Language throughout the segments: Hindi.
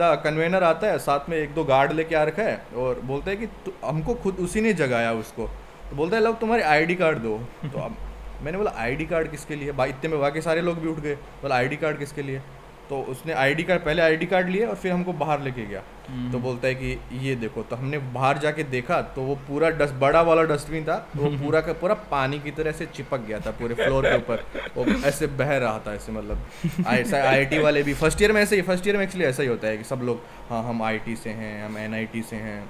कन्वेनर आता है, साथ में एक दो गार्ड लेके आ रखा है और बोलता है कि हमको खुद उसी ने जगाया उसको। तो बोलता है, लव, तुम्हारी आईडी कार्ड दो। तो अब मैंने बोला आईडी कार्ड किसके लिए? भाई, इतने में बाकी सारे लोग भी उठ गए। बोला आईडी कार्ड किसके लिए? तो उसने आईडी कार्ड पहले आईडी कार्ड लिए और फिर हमको बाहर लेके गया। तो बोलता है कि ये देखो तो हमने बाहर जाके देखा तो वो पूरा डस्ट बड़ा वाला डस्टबिन था तो वो पूरा का पूरा पानी की तरह से चिपक गया था पूरे फ्लोर के ऊपर। वो ऐसे बह रहा था ऐसे मतलब। ऐसा आई वाले भी फ़र्स्ट ईयर में ऐसे ही फ़र्स्ट ईयर में एक्चुअली ऐसा ही होता है कि सब लोग हाँ हम आईआईटी से हैं हम एनआईटी से हैं।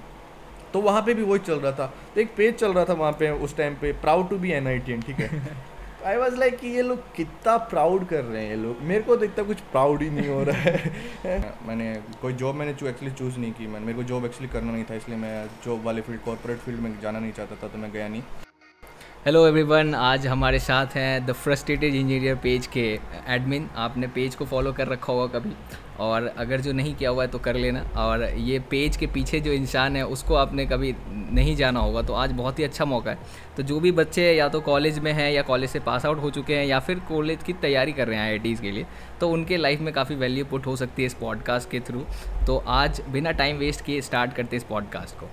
तो वहाँ पे भी वही चल रहा था। तो एक पेज चल रहा था वहाँ पे उस टाइम पे प्राउड टू बी एन ठीक है? आई वॉज़ लाइक ये लोग कितना प्राउड कर रहे हैं ये लोग। मेरे को तो इतना कुछ प्राउड ही नहीं हो रहा है। मैंने कोई जॉब मैंने एक्चुअली चूज़ नहीं की। मैंने, मेरे को जॉब एक्चुअली करना नहीं था, इसलिए मैं जॉब वाले फ़ील्ड कॉर्पोरेट फ़ील्ड में जाना नहीं चाहता था तो मैं गया नहीं। हेलो एवरीवन आज हमारे साथ हैं द फ्रस्ट्रेटेड इंजीनियर पेज के एडमिन आपने पेज को फॉलो कर रखा होगा कभी। और अगर जो नहीं किया हुआ है तो कर लेना। और ये पेज के पीछे जो इंसान है, उसको आपने कभी नहीं जाना होगा। तो आज बहुत ही अच्छा मौका है। तो जो भी बच्चे या तो कॉलेज में हैं या कॉलेज से पास आउट हो चुके हैं या फिर कॉलेज की तैयारी कर रहे हैं आई के लिए तो उनके लाइफ में काफ़ी वैल्यू पुट हो सकती है इस पॉडकास्ट के थ्रू तो आज बिना टाइम वेस्ट किए स्टार्ट करते इस पॉडकास्ट को।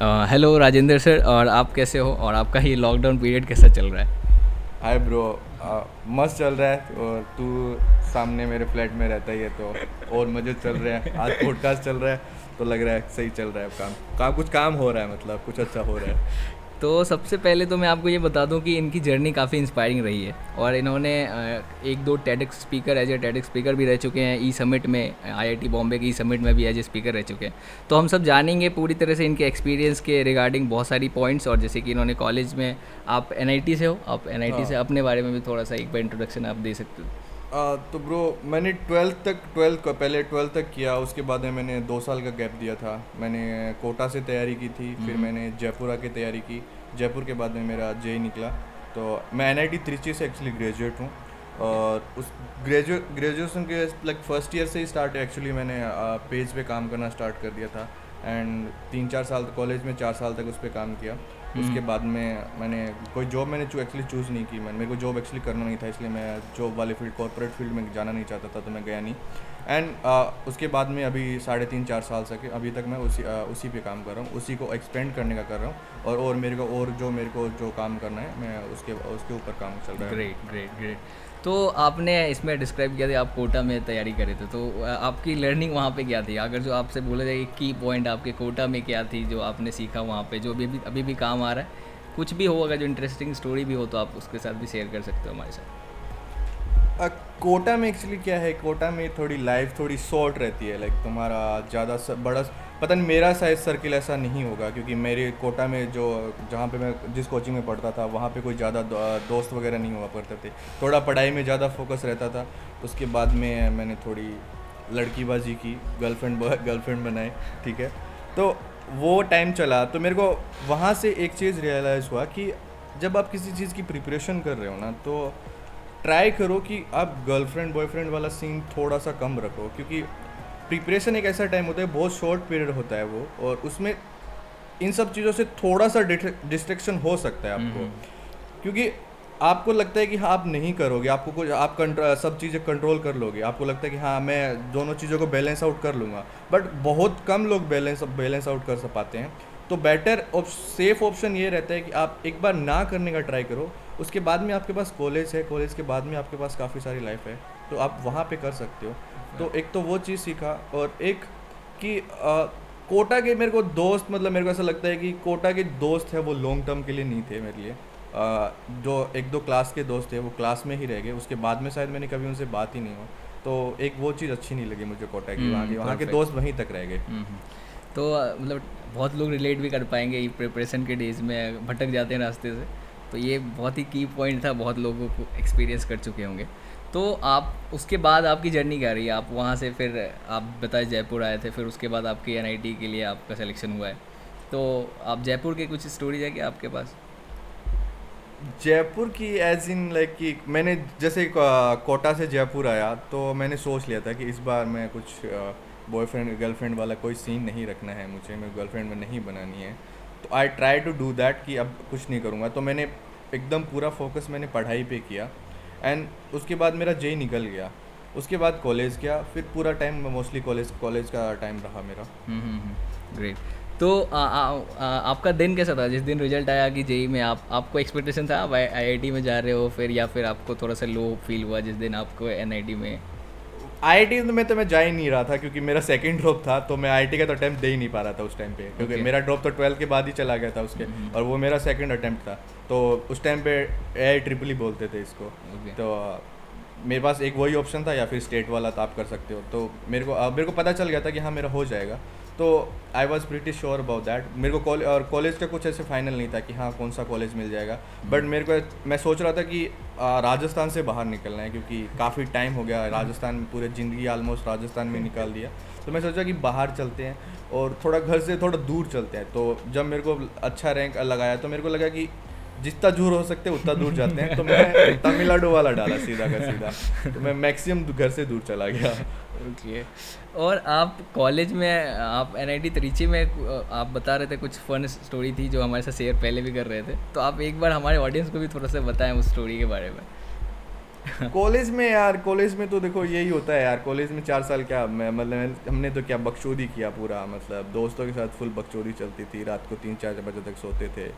हेलो राजेंद्र सर और आप कैसे हो? और आपका ये लॉकडाउन पीरियड कैसा चल रहा है? हाय ब्रो मस्त चल रहा है और तू सामने मेरे फ्लैट में रहता ही है तो और मज़े चल रहे हैं। आज पॉडकास्ट चल रहा है तो लग रहा है सही चल रहा है काम। काम कुछ काम हो रहा है मतलब कुछ अच्छा हो रहा है। तो सबसे पहले तो मैं आपको ये बता दूँ कि इनकी जर्नी काफ़ी इंस्पायरिंग रही है। और इन्होंने एक दो TEDx speaker as a TEDx speaker भी रह चुके हैं ई समिट में आईआईटी बॉम्बे के ई समिट में भी एज ए स्पीकर रह चुके हैं। तो हम सब जानेंगे पूरी तरह से इनके एक्सपीरियंस के रिगार्डिंग बहुत सारी पॉइंट्स और जैसे कि इन्होंने कॉलेज में आप एनआईटी से हो? आप एनआईटी से अपने बारे में भी थोड़ा सा एक बार इंट्रोडक्शन आप दे सकते हो। आ, तो ब्रो मैंने ट्वेल्थ तक ट्वेल्थ का पहले ट्वेल्थ तक किया उसके बाद में मैंने दो साल का गैप दिया था। मैंने कोटा से तैयारी की थी फिर मैंने जयपुरा की तैयारी की। जयपुर के बाद में मेरा जे निकला। तो मैं एन आई त्रिची से एक्चुअली ग्रेजुएट हूँ। और उस ग्रेजुए ग्रेजुएसन के लाइक फ़र्स्ट ईयर से ही स्टार्ट एक्चुअली मैंने पेज पे काम करना स्टार्ट कर दिया था। एंड तीन चार साल कॉलेज में चार साल तक उस पर काम किया। उसके बाद में मैंने कोई जॉब मैंने एक्चुअली चूज़ नहीं की। मैंने मेरे को जॉब एक्चुअली करना नहीं था इसलिए मैं जॉब वाले फ़ील्ड कॉर्पोरेट फ़ील्ड में जाना नहीं चाहता था तो मैं गया नहीं। एंड उसके बाद में अभी साढ़े तीन चार साल से अभी तक मैं उसी uh, उसी पे काम कर रहा हूँ उसी को एक्सपेंड करने का कर रहा हूँ। और और मेरे को और जो मेरे को जो काम करना है मैं उसके उसके ऊपर काम चल रहा है। ग्रेट ग्रेट ग्रेट तो आपने इसमें डिस्क्राइब किया था आप कोटा में तैयारी करे थे तो आपकी लर्निंग वहाँ पे क्या थी? अगर जो आपसे बोला जाए की पॉइंट आपके कोटा में क्या थी, जो आपने सीखा वहाँ पे, जो अभी भी अभी भी काम आ रहा है, कुछ भी हो, अगर जो इंटरेस्टिंग स्टोरी भी हो तो आप उसके साथ भी शेयर कर सकते हो हमारे साथ। कोटा में एक्चुअली क्या है? कोटा में थोड़ी लाइफ थोड़ी शॉर्ट रहती है लाइक तुम्हारा ज़्यादा बड़ा पता नहीं, मेरा शायद सर्किल ऐसा नहीं होगा, क्योंकि मेरे कोटा में जो, जहाँ पे मैं जिस कोचिंग में पढ़ता था, वहाँ पे कोई ज़्यादा दोस्त वगैरह नहीं हुआ करते थे। थोड़ा पढ़ाई में ज़्यादा फोकस रहता था, उसके बाद में मैंने थोड़ी लड़कीबाजी की गर्लफ्रेंड गर्लफ्रेंड बनाए, ठीक है। तो वो टाइम चला तो मेरे को वहाँ से एक चीज़ रियलाइज़ हुआ कि जब आप किसी चीज़ की प्रिपरेशन कर रहे हो ना तो ट्राई करो कि आप गर्लफ्रेंड बॉयफ्रेंड वाला सीन थोड़ा सा कम रखो, क्योंकि प्रिपरेशन एक ऐसा टाइम होता है बहुत शॉर्ट पीरियड होता है वो और उसमें इन सब चीज़ों से थोड़ा सा डिस्ट्रेक्शन हो सकता है आपको। क्योंकि आपको लगता है कि हाँ आप नहीं करोगे आपको कुछ आप सब चीज़ें कंट्रोल कर लोगे। आपको लगता है कि हाँ मैं दोनों चीज़ों को बैलेंस आउट कर लूँगा। बट बहुत कम लोग बैलेंस बैलेंस आउट कर पाते हैं। तो बेटर और सेफ़ ऑप्शन ये रहता है कि आप एक बार ना करने का ट्राई करो। उसके बाद में आपके पास कॉलेज है कॉलेज के बाद में आपके पास काफ़ी सारी लाइफ है। तो आप वहाँ पे कर सकते हो। तो एक तो वो चीज़ सीखा और एक कि अ, कोटा के मेरे को दोस्त मतलब मेरे को ऐसा लगता है कि कोटा के दोस्त है वो लॉन्ग टर्म के लिए नहीं थे मेरे लिए। अ, जो एक दो क्लास के दोस्त थे वो क्लास में ही रह गए उसके बाद में शायद मैंने कभी उनसे बात ही नहीं हो। तो एक वो चीज़ अच्छी नहीं लगी मुझे कोटा की वहाँ की। हम्म, वहाँ के दोस्त वहीं तक रह गए। हम्म, हम्म। तो मतलब बहुत लोग रिलेट भी कर पाएँगे प्रिपरेशन के डेज़ में भटक जाते हैं रास्ते से। तो ये बहुत ही की पॉइंट था बहुत लोगों को एक्सपीरियंस कर चुके होंगे। तो आप, उसके बाद आपकी जर्नी क्या रही? है आप वहाँ से फिर, आप बताए जयपुर आए थे, फिर उसके बाद आपकी एन के लिए आपका सिलेक्शन हुआ है। तो आप जयपुर के कुछ स्टोरीज है क्या आपके पास? जयपुर की एज इन लाइक कि मैंने, जैसे कोटा से जयपुर आया तो मैंने सोच लिया था कि इस बार मैं कुछ बॉयफ्रेंड गर्लफ्रेंड वाला कोई सीन नहीं रखना है मुझे मैं गर्लफ्रेंड में नहीं बनानी है। तो I try to do that कि अब कुछ नहीं करूँगा। तो मैंने, एकदम पूरा फोकस मैंने पढ़ाई पे किया। एंड उसके बाद मेरा जे निकल गया। उसके बाद कॉलेज गया। फिर पूरा टाइम मोस्टली कॉलेज कॉलेज का टाइम रहा मेरा। ग्रेट तो आ, आ, आ, आपका दिन कैसा था? जिस दिन रिज़ल्ट आया कि जेई में आप आपको एक्सपेक्टेशन था आप आई में जा रहे हो फिर या फिर आपको थोड़ा सा लो फील हुआ जिस दिन आपको एन में? आई में तो मैं जा ही नहीं रहा था क्योंकि मेरा सेकंड ड्रॉप था तो मैं आई का तो अटैम्प्ट दे ही नहीं पा रहा था उस टाइम पे क्योंकि Okay. मेरा ड्रॉप तो ट्वेल्थ के बाद ही चला गया था उसके mm-hmm. और वो मेरा सेकंड अटैम्प्ट था तो उस टाइम पे ए आई ट्रिपल ही बोलते थे इसको Okay. तो मेरे पास एक वही ऑप्शन था या फिर स्टेट वाला तो आप कर सकते हो तो मेरे को मेरे को पता चल गया था कि हाँ मेरा हो जाएगा तो I was pretty sure about that मेरे को कॉलेज और कॉलेज का कुछ ऐसे फाइनल नहीं था कि हाँ कौन सा कॉलेज मिल जाएगा। बट मेरे को, मैं सोच रहा था कि राजस्थान से बाहर निकलना है, क्योंकि काफ़ी टाइम हो गया राजस्थान में पूरे ज़िंदगी ऑलमोस्ट राजस्थान में निकाल दिया। तो मैं सोचा कि बाहर चलते हैं, और थोड़ा घर से थोड़ा दूर चलते हैं। तो जब मेरे को अच्छा रैंक लगाया तो मेरे को लगा कि जितना दूर हो सकते उतना दूर जाते हैं। तो मैं तमिलनाडु वाला डाला सीधा का सीधा। तो मैं मैक्सिमम घर से दूर चला गया। ओके। और आप कॉलेज में आप एन आई त्रिची में आप बता रहे थे कुछ फन स्टोरी थी जो हमारे साथ शेयर पहले भी कर रहे थे। तो आप एक बार हमारे ऑडियंस को भी थोड़ा सा बताएँ उस स्टोरी के बारे में। कॉलेज में यार कॉलेज में तो देखो यही होता है यार। कॉलेज में चार साल क्या मैं मतलब हमने तो क्या बकचोदी किया पूरा मतलब दोस्तों के साथ फुल बकचोदी चलती थी। रात को तीन चार बजे तक सोते थे।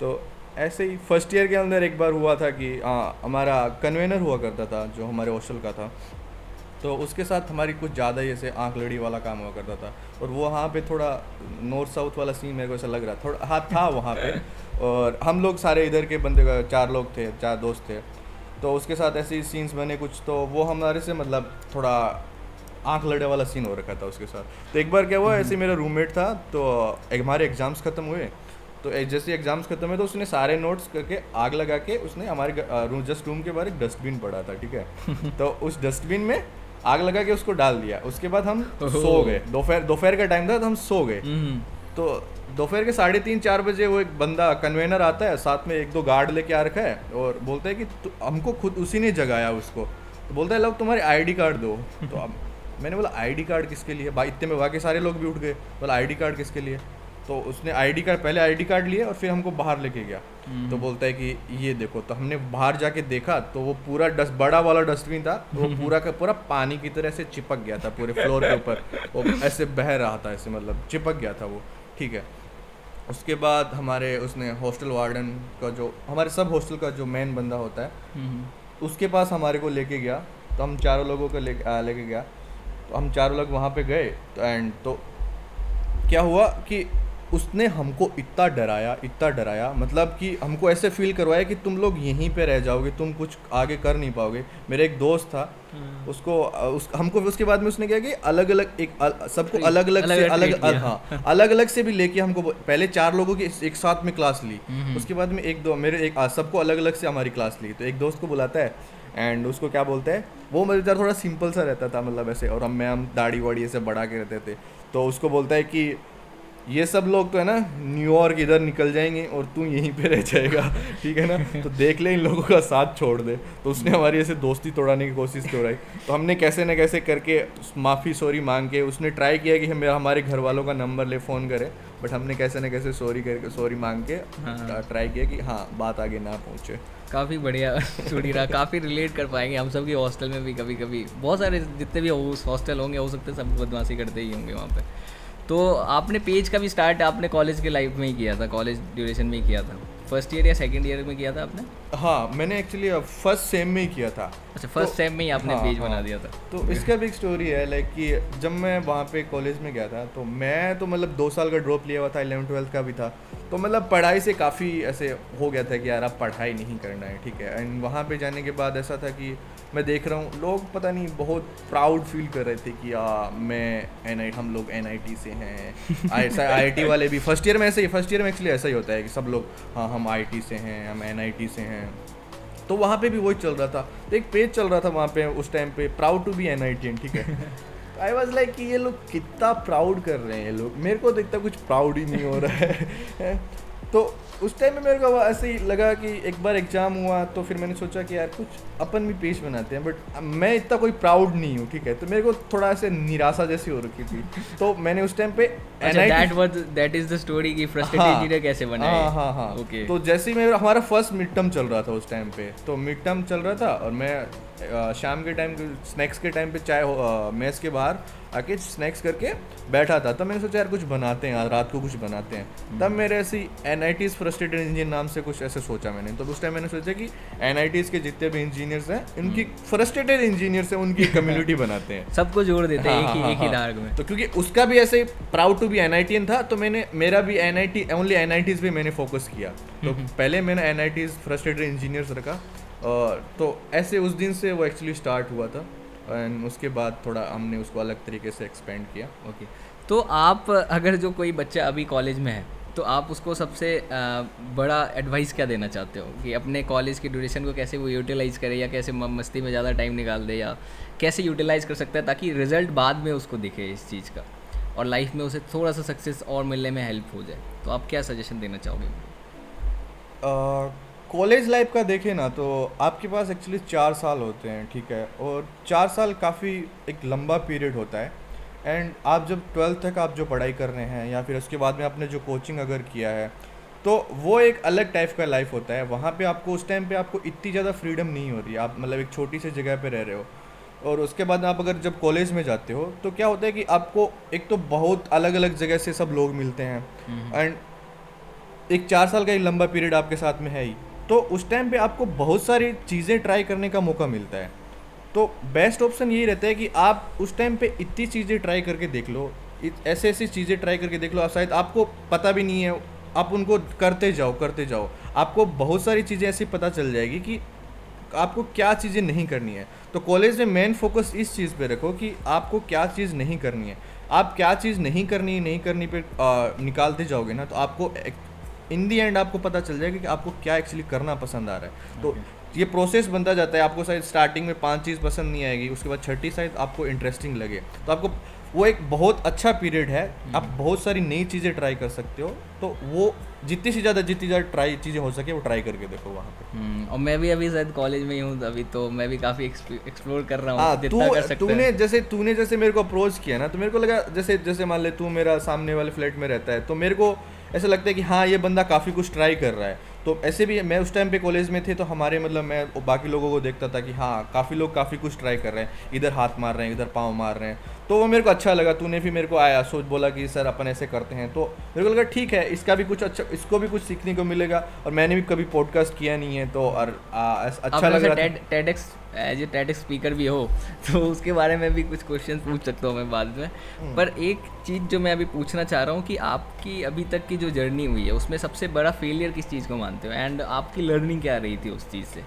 तो ऐसे ही फ़र्स्ट ईयर के अंदर एक बार हुआ था कि हाँ हमारा कन्वेनर हुआ करता था, जो हमारे हॉस्टल का था। तो उसके साथ हमारी कुछ ज़्यादा ही ऐसे आँख लड़ी वाला काम हुआ करता था। और वो वहाँ पे थोड़ा नॉर्थ साउथ वाला सीन मेरे को ऐसा लग रहा थोड़ा हाँ था वहाँ पे। और हम लोग सारे इधर के बंदे चार लोग थे, चार दोस्त थे। तो उसके साथ ऐसे ही सीन्स बने कुछ। तो वो हमारे से मतलब थोड़ा आँख लड़े वाला सीन हो रखा था उसके साथ। तो एक बार क्या हुआ, ऐसे मेरा रूममेट था। तो हमारे एग्ज़ाम्स ख़त्म हुए। तो जैसे एग्ज़ाम्स खत्म है तो उसने सारे नोट्स करके आग लगा के उसने हमारे रूम जस्ट रूम के बाहर एक डस्टबिन पड़ा था ठीक है? तो उस डस्टबिन में आग लगा के उसको डाल दिया। उसके बाद हम सो गए। दोपहर दोपहर का टाइम था तो हम सो गए। हम्म, तो दोपहर के साढ़े तीन चार बजे वो एक बंदा कन्वेनर आता है साथ में एक दो गार्ड लेके आ रखा है और बोलता है कि हमको खुद उसी ने जगाया उसको। तो बोलता है लो तुम्हारे आईडी कार्ड दो। तो अब मैंने बोला आईडी कार्ड किसके लिए? भाई इतने में बाकी सारे लोग भी उठ गए। बोला आईडी कार्ड किसके लिए? तो उसने आईडी कार्ड पहले आईडी कार्ड लिए और फिर हमको बाहर लेके गया। तो बोलता है कि ये देखो तो हमने बाहर जाके देखा तो वो पूरा डस्ट बड़ा वाला डस्टबिन था वो पूरा का पूरा पानी की तरह से चिपक गया था पूरे फ्लोर के ऊपर। वो ऐसे बह रहा था ऐसे मतलब चिपक गया था वो ठीक है। उसके बाद हमारे उसने हॉस्टल वार्डन का जो हमारे सब हॉस्टल का जो मेन बंदा होता है हम्म, उसके पास हमारे को लेके गया तो हम चारों लोगों को ले लेके गया। तो हम चारों लोग वहाँ पे गए तो एंड तो क्या हुआ कि उसने हमको इतना डराया इतना डराया मतलब कि हमको ऐसे फील करवाया कि तुम लोग यहीं पे रह जाओगे तुम कुछ आगे कर नहीं पाओगे मेरा एक दोस्त था हम्म। उसको उस हमको उसके बाद में उसने क्या कि अलग अलग एक सबको अलग अलग से अलग। हाँ अलग अलग से भी लेके हमको पहले चार लोगों की एक साथ में क्लास ली हम्म। उसके बाद में एक दो मेरे एक सबको अलग अलग से हमारी क्लास ली तो एक दोस्त को बुलाता है एंड उसको क्या बोलता है वो मेरे मज़ेदार थोड़ा सिंपल सा रहता था मतलब ऐसे और हम मैं हम दाढ़ी वाड़ी ऐसे बढ़ा के रहते थे तो उसको बोलता है कि ये सब लोग तो है ना न्यूयॉर्क इधर निकल जाएँगे और तू यहीं पे रह जाएगा ठीक है ना? तो देख ले इन लोगों का साथ छोड़ दे। तो उसने हमारी ऐसे दोस्ती तोड़ाने की कोशिश तोड़ाई तो हमने कैसे ना कैसे करके माफ़ी सॉरी मांग के उसने ट्राई किया कि हम हमारे घर वालों का नंबर ले फ़ोन करे बट हमने कैसे ना कैसे सॉरी करके सॉरी मांग के हाँ। ट्राई किया कि हाँ बात आगे ना पहुँचे। काफ़ी बढ़िया स्टोरी रहा काफ़ी रिलेट कर पाएँगे हम सब की हॉस्टल में भी कभी कभी बहुत सारे जितने भी हॉस्टल होंगे हो सकते सब बदमाशी करते ही होंगे वहाँ पे। तो आपने पेज का भी स्टार्ट आपने कॉलेज के लाइफ में ही किया था कॉलेज ड्यूरेशन में ही किया था? फ़र्स्ट ईयर या सेकंड ईयर में किया था आपने? हाँ मैंने एक्चुअली फ़र्स्ट सेम में ही किया था। अच्छा फ़र्स्ट तो- सेम में ही आपने हाँ, पेज हाँ। बना दिया था। तो इसका भी एक स्टोरी है लाइक कि जब मैं वहाँ पे कॉलेज में गया था तो मैं तो मतलब दो साल का ड्रॉप लिया हुआ था इलेवन ट्वेल्थ का भी था। तो मतलब पढ़ाई से काफ़ी ऐसे हो गया था कि यार अब पढ़ाई नहीं करना है ठीक है? एंड वहाँ पे जाने के बाद ऐसा था कि मैं देख रहा हूँ लोग पता नहीं बहुत प्राउड फील कर रहे थे कि आ, मैं एन आई हम लोग एनआईटी से हैं। ऐसा आई वाले भी फ़र्स्ट ईयर में ऐसे ही फ़र्स्ट ईयर में एक्चुअली ऐसा ही होता है कि सब लोग हाँ हम आईआईटी से हैं हम एनआईटी से हैं। तो वहाँ पे भी वही चल रहा था। तो एक पेज चल रहा था वहाँ पे उस टाइम पे proud to be N I ठीक है? आई वॉज़ लाइक कि ये लोग कितना प्राउड कर रहे हैं ये लोग। मेरे को तो इतना कुछ प्राउड ही नहीं हो रहा है। तो उस टाइम में मेरे को ऐसे ही लगा कि एक बार एग्ज़ाम हुआ तो फिर मैंने सोचा कि यार कुछ अपन भी पेश बनाते हैं बट मैं इतना कोई प्राउड नहीं हूँ ठीक है? तो मेरे को थोड़ा ऐसे निराशा जैसी हो रखी थी। तो मैंने उस टाइम पे that was that is the story की फ्रस्ट्रेटेड इंजीनियर कैसे बना। हाँ हाँ हाँ। ओके तो जैसे ही मेरा हमारा फ़र्स्ट मिड टर्म चल रहा था उस टाइम पे तो मिड टर्म चल रहा था और मैं शाम के टाइम स्नैक्स के टाइम पे चाय मेस के बाहर आके स्नैक्स करके बैठा था। तब मैंने सोचा यार कुछ बनाते हैं आज रात को कुछ बनाते हैं। तब मेरे ऐसी N I Ts frustrated engineer नाम से कुछ ऐसे सोचा मैंने। तो उस टाइम मैंने सोचा कि एन आई टीज के जितने भी इंजीनियर्स हैं उनकी फ्रस्ट्रेटेड इंजीनियर्स हैं उनकी कम्युनिटी बनाते हैं। सबको जोड़ देते हैं हाँ, एक ही हाँ, एक ही हाँ, में। तो क्योंकि उसका भी ऐसे proud to be N I T था तो मैंने मेरा भी N I T only N I Ts पे मैंने फोकस किया। तो पहले मैंने एन आई फ्रस्ट्रेटेड इंजीनियर्स रखा तो ऐसे उस दिन से वो एक्चुअली स्टार्ट हुआ था। एंड उसके बाद थोड़ा हमने उसको अलग तरीके से एक्सपेंड किया। ओके तो आप अगर जो कोई बच्चा अभी कॉलेज में है तो आप उसको सबसे बड़ा एडवाइस क्या देना चाहते हो? कि अपने कॉलेज की ड्यूरेशन को कैसे वो यूटिलाइज करे या कैसे मस्ती में ज़्यादा टाइम निकाल दे या कैसे यूटिलाइज कर सकता है ताकि रिज़ल्ट बाद में उसको दिखे इस चीज़ का? और लाइफ में उसे थोड़ा सा सक्सेस और मिलने में हेल्प हो जाए। तो आप क्या सजेशन देना चाहोगे? कॉलेज लाइफ का देखें ना तो आपके पास एक्चुअली चार साल होते हैं ठीक है? और चार साल काफ़ी एक लंबा पीरियड होता है। एंड आप जब ट्वेल्थ तक आप जो पढ़ाई कर रहे हैं या फिर उसके बाद में आपने जो कोचिंग अगर किया है तो वो एक अलग टाइप का लाइफ होता है। वहाँ पे आपको उस टाइम पे आपको इतनी ज़्यादा फ्रीडम नहीं हो रही। आप मतलब एक छोटी सी जगह पे रह रहे हो। और उसके बाद आप अगर जब कॉलेज में जाते हो तो क्या होता है कि आपको एक तो बहुत अलग अलग जगह से सब लोग मिलते हैं। एंड एक चार साल का एक लंबा पीरियड आपके साथ में है ही। तो उस टाइम पे आपको बहुत सारी चीज़ें ट्राई करने का मौका मिलता है। तो बेस्ट ऑप्शन यही रहता है कि आप उस टाइम पे इतनी चीज़ें ट्राई करके देख लो ऐसे ऐसी चीज़ें ट्राई करके देख लो आप शायद आपको पता भी नहीं है आप उनको करते जाओ करते जाओ। आपको बहुत सारी चीज़ें ऐसी पता चल जाएगी कि आपको क्या चीज़ें नहीं करनी है। तो कॉलेज में मेन फोकस इस चीज़ पे रखो कि आपको क्या चीज़ नहीं करनी है। आप क्या चीज़ नहीं करनी नहीं करनी पे आ, निकालते जाओगे ना तो आपको इन दी एंड आपको पता चल जाएगा कि आपको क्या एक्चुअली करना पसंद आ रहा है। तो ये प्रोसेस बनता जाता है आपको शायद स्टार्टिंग में पाँच चीज़ पसंद नहीं आएगी उसके बाद छठी शायद आपको इंटरेस्टिंग लगे। तो आपको वो एक बहुत अच्छा पीरियड है आप बहुत सारी नई चीज़ें ट्राई कर सकते हो तो वो जितनी से ज़्यादा जितनी ज़्यादा ट्राई चीज़ें हो सके वो ट्राई करके देखो वहाँ पे। हम्म, और मैं भी अभी शायद कॉलेज में ही हूँ अभी तो मैं भी काफ़ी एक्सप्लोर कर रहा हाँ हूँ कर तू तूने जैसे तूने जैसे मेरे को अप्रोच किया ना तो मेरे को लगा जैसे जैसे मान ले तू मेरा सामने वाले फ्लैट में रहता है तो मेरे को ऐसा लगता है कि हाँ ये बंदा काफ़ी कुछ ट्राई कर रहा है। तो ऐसे भी मैं उस टाइम पे कॉलेज में थे तो हमारे मतलब मैं बाकी लोगों को देखता था कि हाँ काफ़ी लोग काफ़ी कुछ ट्राई कर रहे हैं। इधर हाथ मार रहे हैं इधर पाँव मार रहे हैं। तो वो मेरे को अच्छा लगा तूने भी मेरे को आया सोच बोला कि सर अपन ऐसे करते हैं। तो मेरे को लगा ठीक है इसका भी कुछ अच्छा इसको भी कुछ सीखने को मिलेगा। और मैंने भी कभी पॉडकास्ट किया नहीं है तो और आ, अच्छा लग रहा था। TEDx as a TEDx speaker भी हो तो उसके बारे में भी कुछ क्वेश्चन पूछ सकता हूँ मैं बाद में। हम्म। पर एक चीज़ जो मैं अभी पूछना चाह रहा हूँ कि आपकी अभी तक की जो जर्नी हुई है उसमें सबसे बड़ा फेलियर किस चीज़ को मानते हो? एंड आपकी लर्निंग क्या रही थी उस चीज़ से?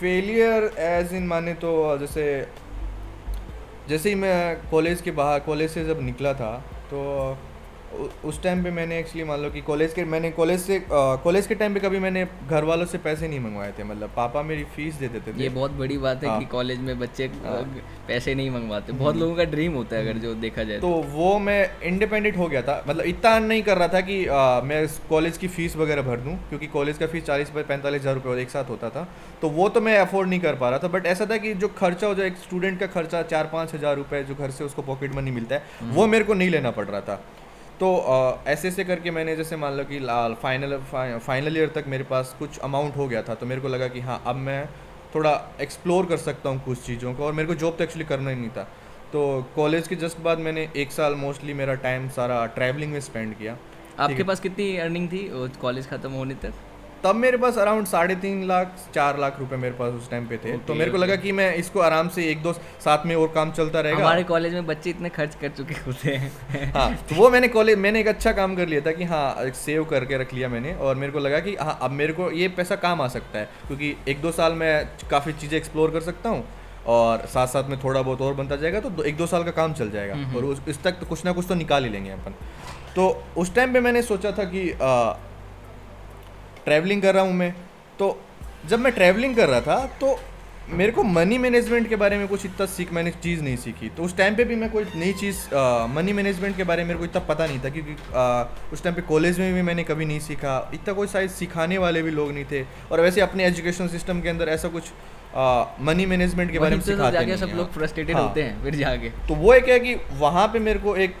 फेलियर एज इन माने तो जैसे जैसे ही मैं कॉलेज के बाहर कॉलेज से जब निकला था तो उ- उस टाइम पे मैंने एक्चुअली मान लो कि कॉलेज के मैंने कॉलेज से कॉलेज के टाइम पे कभी मैंने घर वालों से पैसे नहीं मंगवाए थे मतलब पापा मेरी फ़ीस दे देते थे। ये बहुत बड़ी बात है हाँ। कि कॉलेज में बच्चे हाँ। पैसे नहीं मंगवाते। बहुत लोगों का ड्रीम होता है अगर जो देखा जाए तो वो मैं इंडिपेंडेंट हो गया था। मतलब इतना नहीं कर रहा था कि आ, मैं कॉलेज की फ़ीस वगैरह भर दूँ क्योंकि कॉलेज का फ़ीस चालीस पैंतालीस हज़ार रुपये एक साथ होता था। तो वो तो मैं अफोर्ड नहीं कर पा रहा था बट ऐसा था कि जो खर्चा हो जाए एक स्टूडेंट का खर्चा चार पाँच हज़ार रुपये जो घर से उसको पॉकेट मनी मिलता है वो मेरे को नहीं लेना पड़ रहा था। तो ऐसे ऐसे करके मैंने जैसे मान लो कि लाल फाइनल फाइनल ईयर तक मेरे पास कुछ अमाउंट हो गया था तो मेरे को लगा कि हाँ अब मैं थोड़ा एक्सप्लोर कर सकता हूँ कुछ चीज़ों को और मेरे को जॉब तो एक्चुअली करना ही नहीं था। तो कॉलेज के जस्ट बाद मैंने एक साल मोस्टली मेरा टाइम सारा ट्रैवलिंग में स्पेंड किया। आपके पास कितनी अर्निंग थी कॉलेज खत्म होने तक? तब मेरे पास अराउंड साढ़े तीन लाख चार लाख रुपए मेरे पास उस टाइम पे थे। तो मेरे को लगा कि मैं इसको आराम से एक दो साथ में और काम चलता रहेगा। हमारे कॉलेज में बच्चे इतने खर्च कर चुके होते हैं। हाँ तो वो मैंने कॉलेज मैंने एक अच्छा काम कर लिया था कि हाँ सेव करके रख लिया मैंने और मेरे को लगा कि हाँ अब मेरे को ये पैसा काम आ सकता है क्योंकि एक दो साल में काफ़ी चीज़ें एक्सप्लोर कर सकता हूँ और साथ साथ में थोड़ा बहुत और बनता जाएगा तो एक दो साल का काम चल जाएगा और उस इस तक तो कुछ ना कुछ तो निकाल ही लेंगे अपन। तो उस टाइम पे मैंने सोचा था कि ट्रैवलिंग कर रहा हूँ मैं। तो जब मैं ट्रैवलिंग कर रहा था तो मेरे को मनी मैनेजमेंट के बारे में कुछ इतना सीख मैंने चीज़ नहीं सीखी। तो उस टाइम पे भी मैं कोई नई चीज़ मनी मैनेजमेंट के बारे में मेरे को इतना पता नहीं था क्योंकि आ, उस टाइम पे कॉलेज में भी मैंने कभी नहीं सीखा। इतना कोई शायद सिखाने वाले भी लोग नहीं थे। और वैसे अपने एजुकेशन सिस्टम के अंदर ऐसा कुछ मनी मैनेजमेंट के बारे में तो सिखाते नहीं सब। लोग फ्रस्ट्रेटेड हाँ। होते हैं फिर जाके। तो वो एक है कि वहाँ पर मेरे को एक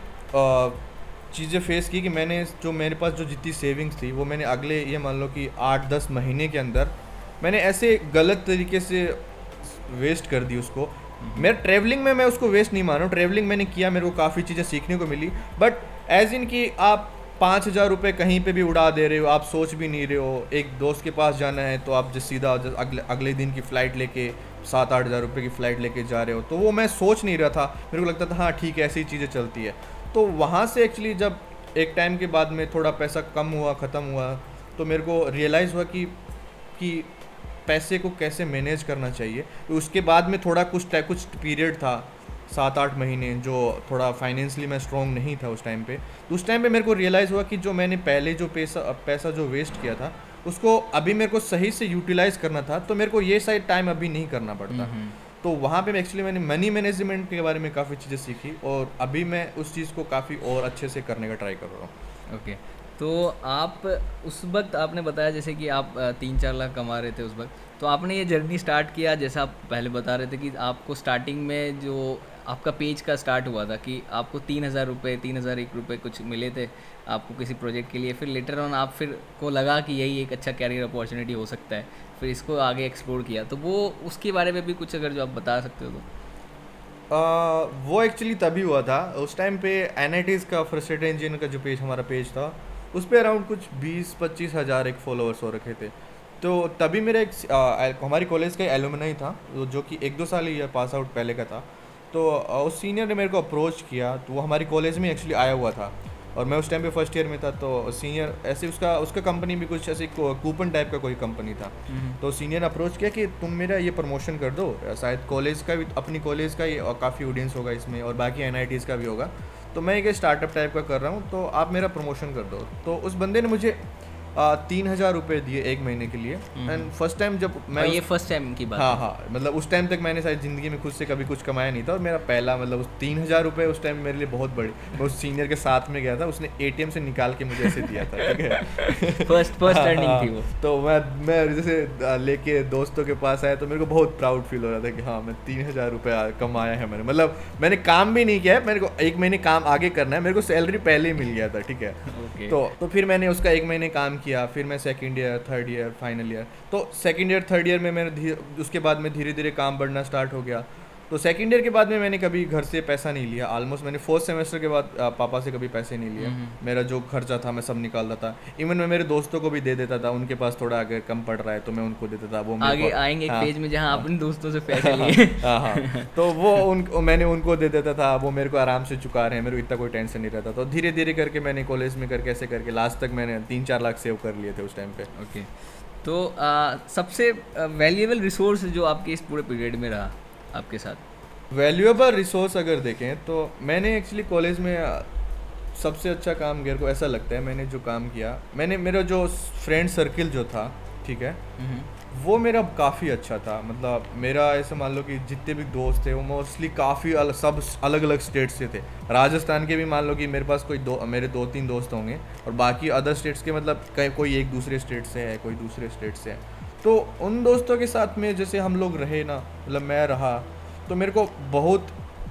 चीज़ें फेस की कि मैंने जो मेरे पास जो जितनी सेविंग्स थी, वो मैंने अगले ये मान लो कि आठ, दस महीने के अंदर मैंने ऐसे गलत तरीके से वेस्ट कर दी उसको। मेरे ट्रैवलिंग में मैं उसको वेस्ट नहीं मान ट्रैवलिंग मैंने किया, मेरे को काफ़ी चीज़ें सीखने को मिली। बट एज इन कि आप पाँच हज़ार रुपये कहीं पे भी उड़ा दे रहे हो, आप सोच भी नहीं रहे हो, एक दोस्त के पास जाना है तो आप जिस सीधा अगले अगले दिन की फ़्लाइट लेके, सात आठ हज़ार रुपये की फ़्लाइट लेके जा रहे हो। तो वो मैं सोच नहीं रहा था। मेरे को लगता था हाँ ठीक है, ऐसी चीज़ें चलती है। तो वहाँ से एक्चुअली जब एक टाइम के बाद में थोड़ा पैसा कम हुआ, ख़त्म हुआ तो मेरे को रियलाइज़ हुआ कि कि पैसे को कैसे मैनेज करना चाहिए। तो उसके बाद में थोड़ा कुछ कुछ पीरियड था सात आठ महीने जो थोड़ा फाइनेंशली मैं स्ट्रॉन्ग नहीं था उस टाइम पे। तो उस टाइम पे मेरे को रियलाइज़ हुआ कि जो मैंने पहले जो पैसा पैसा जो वेस्ट किया था, उसको अभी मेरे को सही से यूटिलाइज करना था तो मेरे को ये साइड टाइम अभी नहीं करना पड़ता। तो वहाँ पे मैं एक्चुअली मैंने मनी मैनेजमेंट के बारे में काफ़ी चीज़ें सीखी और अभी मैं उस चीज़ को काफ़ी और अच्छे से करने का ट्राई कर रहा हूँ। Okay okay. तो आप उस वक्त आपने बताया जैसे कि आप तीन चार लाख कमा रहे थे उस वक्त। तो आपने ये जर्नी स्टार्ट किया जैसा आप पहले बता रहे थे कि आपको स्टार्टिंग में जो आपका पेज का स्टार्ट हुआ था कि आपको तीन हज़ार रुपये तीन हज़ार एक रुपये कुछ मिले थे आपको किसी प्रोजेक्ट के लिए। फिर लेटर ऑन आप फिर को लगा कि यही एक अच्छा कैरियर अपॉर्चुनिटी हो सकता है। फिर इसको आगे एक्सप्लोर किया। तो वो उसके बारे में भी कुछ अगर जो आप बता सकते हो तो। वो एक्चुअली तभी हुआ था। उस टाइम पे एन का फ्रस्ट्रेटेड इंजीनियर का जो पेज हमारा पेज था उस पर अराउंड कुछ बीस पच्चीस हज़ार एक फॉलोअर्स हो रखे थे। तो तभी मेरा एक आ, हमारी कॉलेज का एलुमनाई था जो कि एक दो साल ही पास आउट पहले का था। तो उस सीनियर ने मेरे को अप्रोच किया तो वो हमारी कॉलेज में एक्चुअली आया हुआ था। और मैं उस टाइम पे फ़र्स्ट ईयर में था तो सीनियर ऐसे उसका उसका कंपनी भी कुछ ऐसे कूपन टाइप का कोई कंपनी था। तो सीनियर अप्रोच किया कि तुम मेरा ये प्रमोशन कर दो शायद कॉलेज का भी अपनी कॉलेज का ही काफ़ी ऑडियंस होगा इसमें और बाकी एन का भी होगा। तो मैं एक स्टार्टअप टाइप का कर रहा हूँ तो आप मेरा प्रमोशन कर दो। तो उस बंदे ने मुझे तीन हज़ार रुपये दिए एक महीने के लिए। एंड फ़र्स्ट टाइम जब मैं ये फ़र्स्ट टाइम की बात हाँ है। हाँ मतलब उस टाइम तक मैंने शायद ज़िंदगी में खुद से कभी कुछ कमाया नहीं था और मेरा पहला मतलब उस तीन हज़ार रुपये उस टाइम मेरे लिए बहुत बड़ी। मैं उस सीनियर के साथ में गया था उसने एटीएम से निकाल के मुझे ऐसे दिया था ठीक है? फ़र्स्ट फ़र्स्ट हाँ, अर्निंग हाँ। थी वो। तो मैं मैं जैसे लेके दोस्तों के पास आया तो मेरे को बहुत प्राउड फील हो रहा था कि हाँ मैं तीन हज़ार रुपये कमाया है मैंने। मतलब मैंने काम भी नहीं किया है मेरे को एक महीने काम आगे करना है मेरे को सैलरी पहले ही मिल गया था ठीक है? तो तो फिर मैंने उसका एक महीने काम किया, फिर मैं second year third year final year तो सेकेंड ईयर थर्ड ईयर में मैंने उसके बाद में धीरे धीरे काम बढ़ना स्टार्ट हो गया। तो सेकेंड ईयर के बाद में मैंने कभी घर से पैसा नहीं लिया। ऑलमोस्ट मैंने फोर्थ सेमेस्टर के बाद पापा से कभी पैसे नहीं लिए। मेरा जो खर्चा था मैं सब निकालता था इवन मैं मेरे दोस्तों को भी दे देता था उनके पास थोड़ा अगर कम पड़ रहा है तो मैं उनको देता था। वो आगे आएँगे एक हाँ। पेज में जहाँ अपने दोस्तों से पैसे लिए। हाँ हाँ। तो वो उन मैंने उनको दे देता था वो मेरे को आराम से चुका रहे हैं मेरे को इतना कोई टेंशन नहीं रहता तो धीरे धीरे करके मैंने कॉलेज में करके ऐसे करके लास्ट तक मैंने तीन चार लाख सेव कर लिए थे उस टाइम पे। ओके तो सबसे वैल्यूएबल रिसोर्स जो आपके इस पूरे पीरियड में रहा? आपके साथ। वैल्यूएबल रिसोर्स अगर देखें तो मैंने एक्चुअली कॉलेज में सबसे अच्छा काम मेरे को ऐसा लगता है मैंने जो काम किया मैंने मेरा जो फ्रेंड सर्किल जो था ठीक है वो मेरा काफ़ी अच्छा था। मतलब मेरा ऐसे मान लो कि जितने भी दोस्त थे वो मोस्टली काफ़ी अल, सब अलग अलग स्टेट से थे। राजस्थान के भी मान लो कि मेरे पास कोई दो मेरे दो तीन दोस्त होंगे और बाकी अदर स्टेट्स के मतलब कहीं कोई एक दूसरे स्टेट से है कोई दूसरे स्टेट से है। तो उन दोस्तों के साथ में जैसे हम लोग रहे ना मतलब मैं रहा तो मेरे को बहुत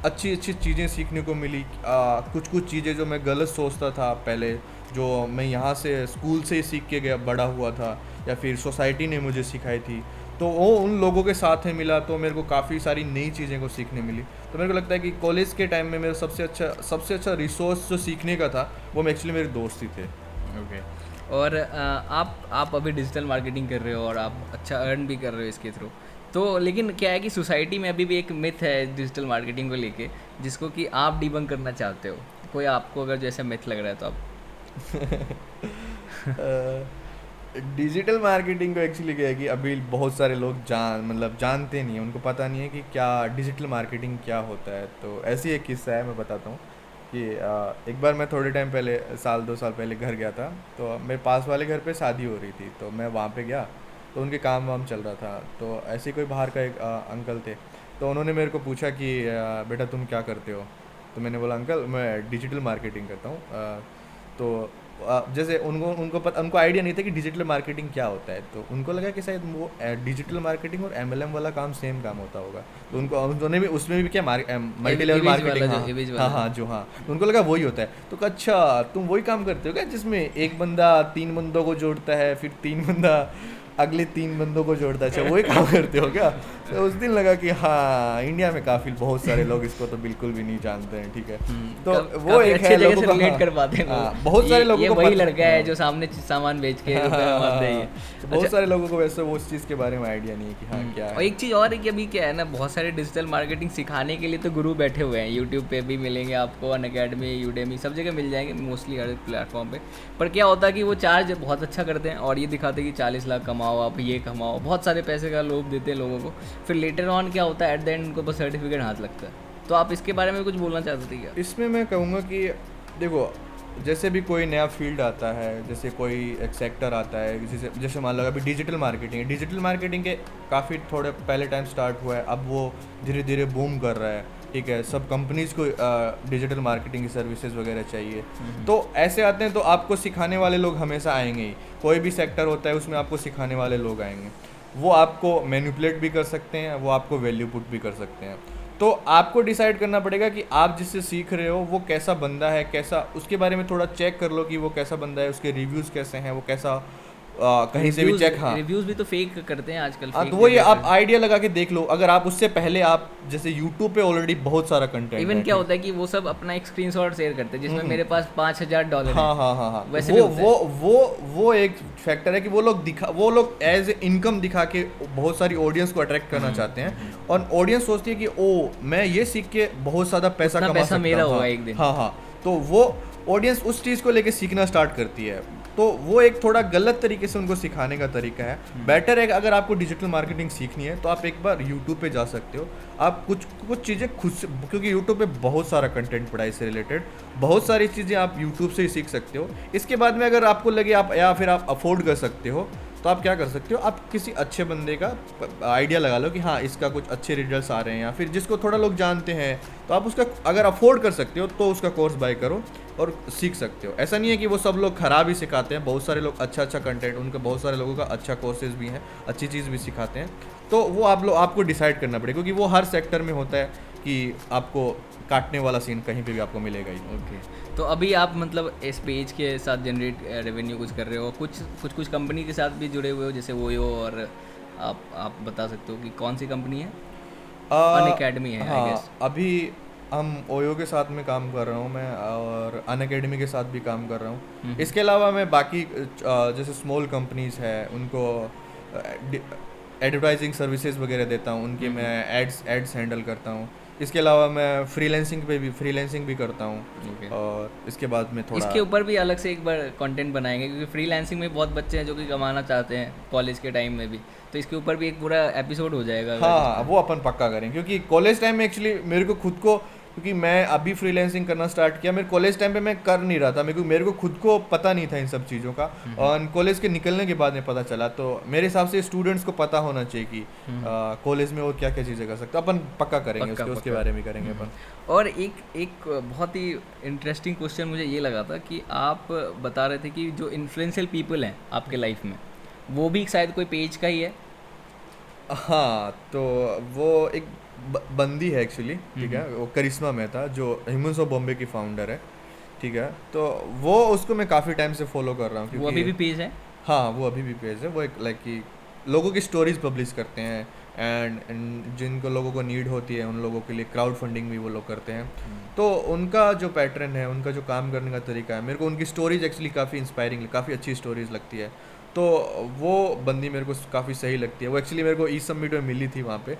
अच्छी अच्छी चीज़ें सीखने को मिली। आ, कुछ कुछ चीज़ें जो मैं गलत सोचता था पहले जो मैं यहाँ से स्कूल से ही सीख के गया बड़ा हुआ था या फिर सोसाइटी ने मुझे सिखाई थी। तो वो उन लोगों के साथ में मिला तो मेरे को काफ़ी सारी नई चीज़ें को सीखने मिली। तो मेरे को लगता है कि कॉलेज के टाइम में मेरा सबसे अच्छा सबसे अच्छा रिसोर्स जो सीखने का था वो एक्चुअली मेरे दोस्त ही थे। ओके और आप आप अभी डिजिटल मार्केटिंग कर रहे हो और आप अच्छा अर्न भी कर रहे हो इसके थ्रू तो लेकिन क्या है कि सोसाइटी में अभी भी एक मिथ है डिजिटल मार्केटिंग को लेके, जिसको कि आप डिबंक करना चाहते हो। कोई आपको अगर जैसे मिथ लग रहा है तो आप डिजिटल मार्केटिंग को एक्चुअली क्या है कि अभी बहुत सारे लोग जान मतलब जानते नहीं हैं। उनको पता नहीं है कि क्या डिजिटल मार्केटिंग क्या होता है। तो ऐसी एक किस्सा है, मैं बताता हूँ। कि एक बार मैं थोड़े टाइम पहले साल दो साल पहले घर गया था तो मेरे पास वाले घर पे शादी हो रही थी तो मैं वहाँ पे गया तो उनके काम वाम चल रहा था तो ऐसे कोई बाहर का एक आ, अंकल थे तो उन्होंने मेरे को पूछा कि बेटा तुम क्या करते हो? तो मैंने बोला अंकल मैं डिजिटल मार्केटिंग करता हूँ तो जैसे उनको उनको पता उनको आइडिया नहीं था कि डिजिटल मार्केटिंग क्या होता है। तो उनको लगा कि शायद वो डिजिटल मार्केटिंग और एमएलएम वाला काम सेम काम होता होगा। तो उनको उन्होंने भी उसमें भी क्या मल्टी लेवल मार्केटिंग हाँ हाँ हाँ जो हाँ। तो उनको लगा वही होता है। तो अच्छा तुम वही काम करते हो क्या जिसमें एक बंदा तीन बंदों को जोड़ता है फिर तीन बंदा अगले तीन बंदों को जोड़ता है। अच्छा वही काम करते हो क्या? तो उस दिन लगा कि हाँ इंडिया में काफ़ी बहुत सारे लोग इसको तो बिल्कुल भी नहीं जानते हैं ठीक है? हम्म, तो वो एक है लोगों को रिलेट कर पाते हैं हाँ, बहुत सारे लोगों को वही लड़का है जो सामने सामान बेच के हाँ, बहुत अच्छा। सारे लोगों को वैसे वो उस चीज़ के बारे में आइडिया नहीं है कि हाँ हम्म, क्या और एक चीज़ और है कि अभी क्या है ना बहुत सारे डिजिटल मार्केटिंग सिखाने के लिए तो गुरु बैठे हुए हैं। यूट्यूब पे भी मिलेंगे आपको अन अकेडमी यूडेमी सब जगह मिल जाएँगे मोस्टली हर प्लेटफॉर्म पे। पर क्या होता है कि वो चार्ज बहुत अच्छा करते हैं और ये दिखाते हैं कि चालीस लाख कमाओ आप ये कमाओ। बहुत सारे पैसे का लोभ देते हैं लोगों को। फिर लेटर ऑन क्या होता है? एट द एंड उनको बस सर्टिफिकेट हाथ लगता है। तो आप इसके बारे में कुछ बोलना चाहते थे क्या? इसमें मैं कहूँगा कि देखो, जैसे भी कोई नया फ़ील्ड आता है, जैसे कोई एक सेक्टर आता है, जैसे जैसे मान लो अभी डिजिटल मार्केटिंग है। डिजिटल मार्केटिंग के काफ़ी थोड़े पहले टाइम स्टार्ट हुआ है। अब वो धीरे धीरे बूम कर रहा है। ठीक है सब कंपनीज़ को डिजिटल मार्केटिंग की सर्विसेज़ वगैरह चाहिए। हम्म। तो ऐसे आते हैं तो आपको सिखाने वाले लोग हमेशा आएँगे ही। कोई भी सेक्टर होता है उसमें आपको सिखाने वाले लोग आएँगे। वो आपको मैनिपुलेट भी कर सकते हैं वो आपको वैल्यू पुट भी कर सकते हैं। तो आपको डिसाइड करना पड़ेगा कि आप जिससे सीख रहे हो वो कैसा बंदा है कैसा उसके बारे में थोड़ा चेक कर लो कि वो कैसा बंदा है उसके रिव्यूज़ कैसे हैं वो कैसा कहीं से भी चेक हाँ। रिव्यूज़ भी तो फेक करते हैं आजकल हाँ तो वो ये आप आइडिया लगा के देख लो। अगर आप उससे पहले आप जैसे यूट्यूब पे ऑलरेडी बहुत सारा कंटेंट इवन क्या होता है कि वो सब अपना एक स्क्रीनशॉट शेयर करते हैं जिसमें हम्म। मेरे पास पाँच हज़ार डॉलर हाँ। हाँ हाँ हाँ वैसे वो वो वो वो एक फैक्टर है कि वो लोग दिखा वो लोग एज ए इनकम दिखा के बहुत सारी ऑडियंस को अट्रैक्ट करना हम्म। चाहते हैं। और ऑडियंस सोचती है कि ओ मैं ये सीख के बहुत ज़्यादा पैसा कमा सकता मेरा होगा। एक दिन। हाँ हाँ। तो वो ऑडियंस उस चीज़ को लेके सीखना स्टार्ट करती है। तो वो एक थोड़ा गलत तरीके से उनको सिखाने का तरीका है। Better hmm. है अगर आपको डिजिटल मार्केटिंग सीखनी है तो आप एक बार यूट्यूब पे जा सकते हो। आप कुछ कुछ चीज़ें खुद से क्योंकि यूट्यूब पे बहुत सारा कंटेंट पढ़ाई से रिलेटेड बहुत सारी चीज़ें आप यूट्यूब से ही सीख सकते हो। इसके बाद में अगर आपको लगे आप या फिर आप अफोर्ड कर सकते हो तो आप क्या कर सकते हो? आप किसी अच्छे बंदे का आइडिया लगा लो कि हाँ इसका कुछ अच्छे रिजल्ट्स आ रहे हैं या फिर जिसको थोड़ा लोग जानते हैं तो आप उसका अगर अफोर्ड कर सकते हो तो उसका कोर्स बाय करो और सीख सकते हो। ऐसा नहीं है कि वो सब लोग ख़राब ही सिखाते हैं, बहुत सारे लोग अच्छा अच्छा कंटेंट उनका बहुत सारे लोगों का अच्छा कोर्सेज भी हैं, अच्छी चीज़ भी सिखाते हैं तो वो आप लोग आपको डिसाइड करना पड़ेगा, क्योंकि वो हर सेक्टर में होता है कि आपको काटने वाला सीन कहीं पे भी आपको मिलेगा ही। ओके तो अभी आप मतलब इस पेज के साथ जनरेट रेवेन्यू कुछ कर रहे हो? कुछ कुछ कुछ कंपनी के साथ भी जुड़े हुए हो? जैसे वो और आप आप बता सकते हो कि कौन सी कंपनी है? अन अकेडमी है हाँ, अभी हम ओयो के साथ में काम कर रहा हूँ मैं और अन अकेडमी के साथ भी काम कर रहा हूँ। हम्म। इसके अलावा मैं बाकी जैसे स्मॉल कंपनीज़ है उनको एडवर्टाइजिंग सर्विसेज़ वगैरह देता हूँ उनकी हम्म। मैं एड्स एड्स हैंडल करता हूँ। इसके अलावा मैं फ्रीलैंसिंग पे भी फ्रीलैंसिंग भी करता हूँ। Okay. और इसके बाद में थोड़ा इसके ऊपर भी अलग से एक बार कंटेंट बनाएँगे क्योंकि फ्रीलैंसिंग में बहुत बच्चे हैं जो कि कमाना चाहते हैं कॉलेज के टाइम में भी। तो इसके ऊपर भी एक पूरा एपिसोड हो जाएगा हाँ वो अपन पक्का करें क्योंकि कॉलेज टाइम में एक्चुअली मेरे को खुद को क्योंकि मैं अभी फ्रीलैंसिंग करना स्टार्ट किया मेरे कॉलेज टाइम पे मैं कर नहीं रहा था। मेरे को मेरे को खुद को पता नहीं था इन सब चीज़ों का। हम्म। और कॉलेज के निकलने के बाद में पता चला तो मेरे हिसाब से स्टूडेंट्स को पता होना चाहिए कि कॉलेज हम्म। में वो क्या क्या चीज़ें कर सकते अपन पक्का करेंगे पक्का, उसके, उसके बारे में करेंगे अपन। हम्म। और एक एक बहुत ही इंटरेस्टिंग क्वेश्चन मुझे ये लगा था कि आप बता रहे थे कि जो इन्फ्लुएंशियल पीपल हैं आपके लाइफ में वो भी शायद कोई पेज का ही है? हाँ तो वो एक बंदी है एक्चुअली ठीक है? वो करिश्मा मेहता जो ह्यूमंस ऑफ़ बॉम्बे की फाउंडर है ठीक है? तो वो उसको मैं काफ़ी टाइम से फॉलो कर रहा हूँ वो अभी भी पेज है? हाँ वो अभी भी पेज है। वो एक लाइक कि लोगों की स्टोरीज पब्लिश करते हैं एंड जिनको लोगों को नीड होती है उन लोगों के लिए क्राउड फंडिंग भी वो लोग करते हैं। हम्म। तो उनका जो पैटर्न है उनका जो काम करने का तरीका है मेरे को उनकी स्टोरीज एक्चुअली काफ़ी इंस्पायरिंग काफ़ी अच्छी स्टोरीज लगती है। तो वो बंदी मेरे को काफ़ी सही लगती है। वो एक्चुअली मेरे को ई समिट में मिली थी वहाँ पे।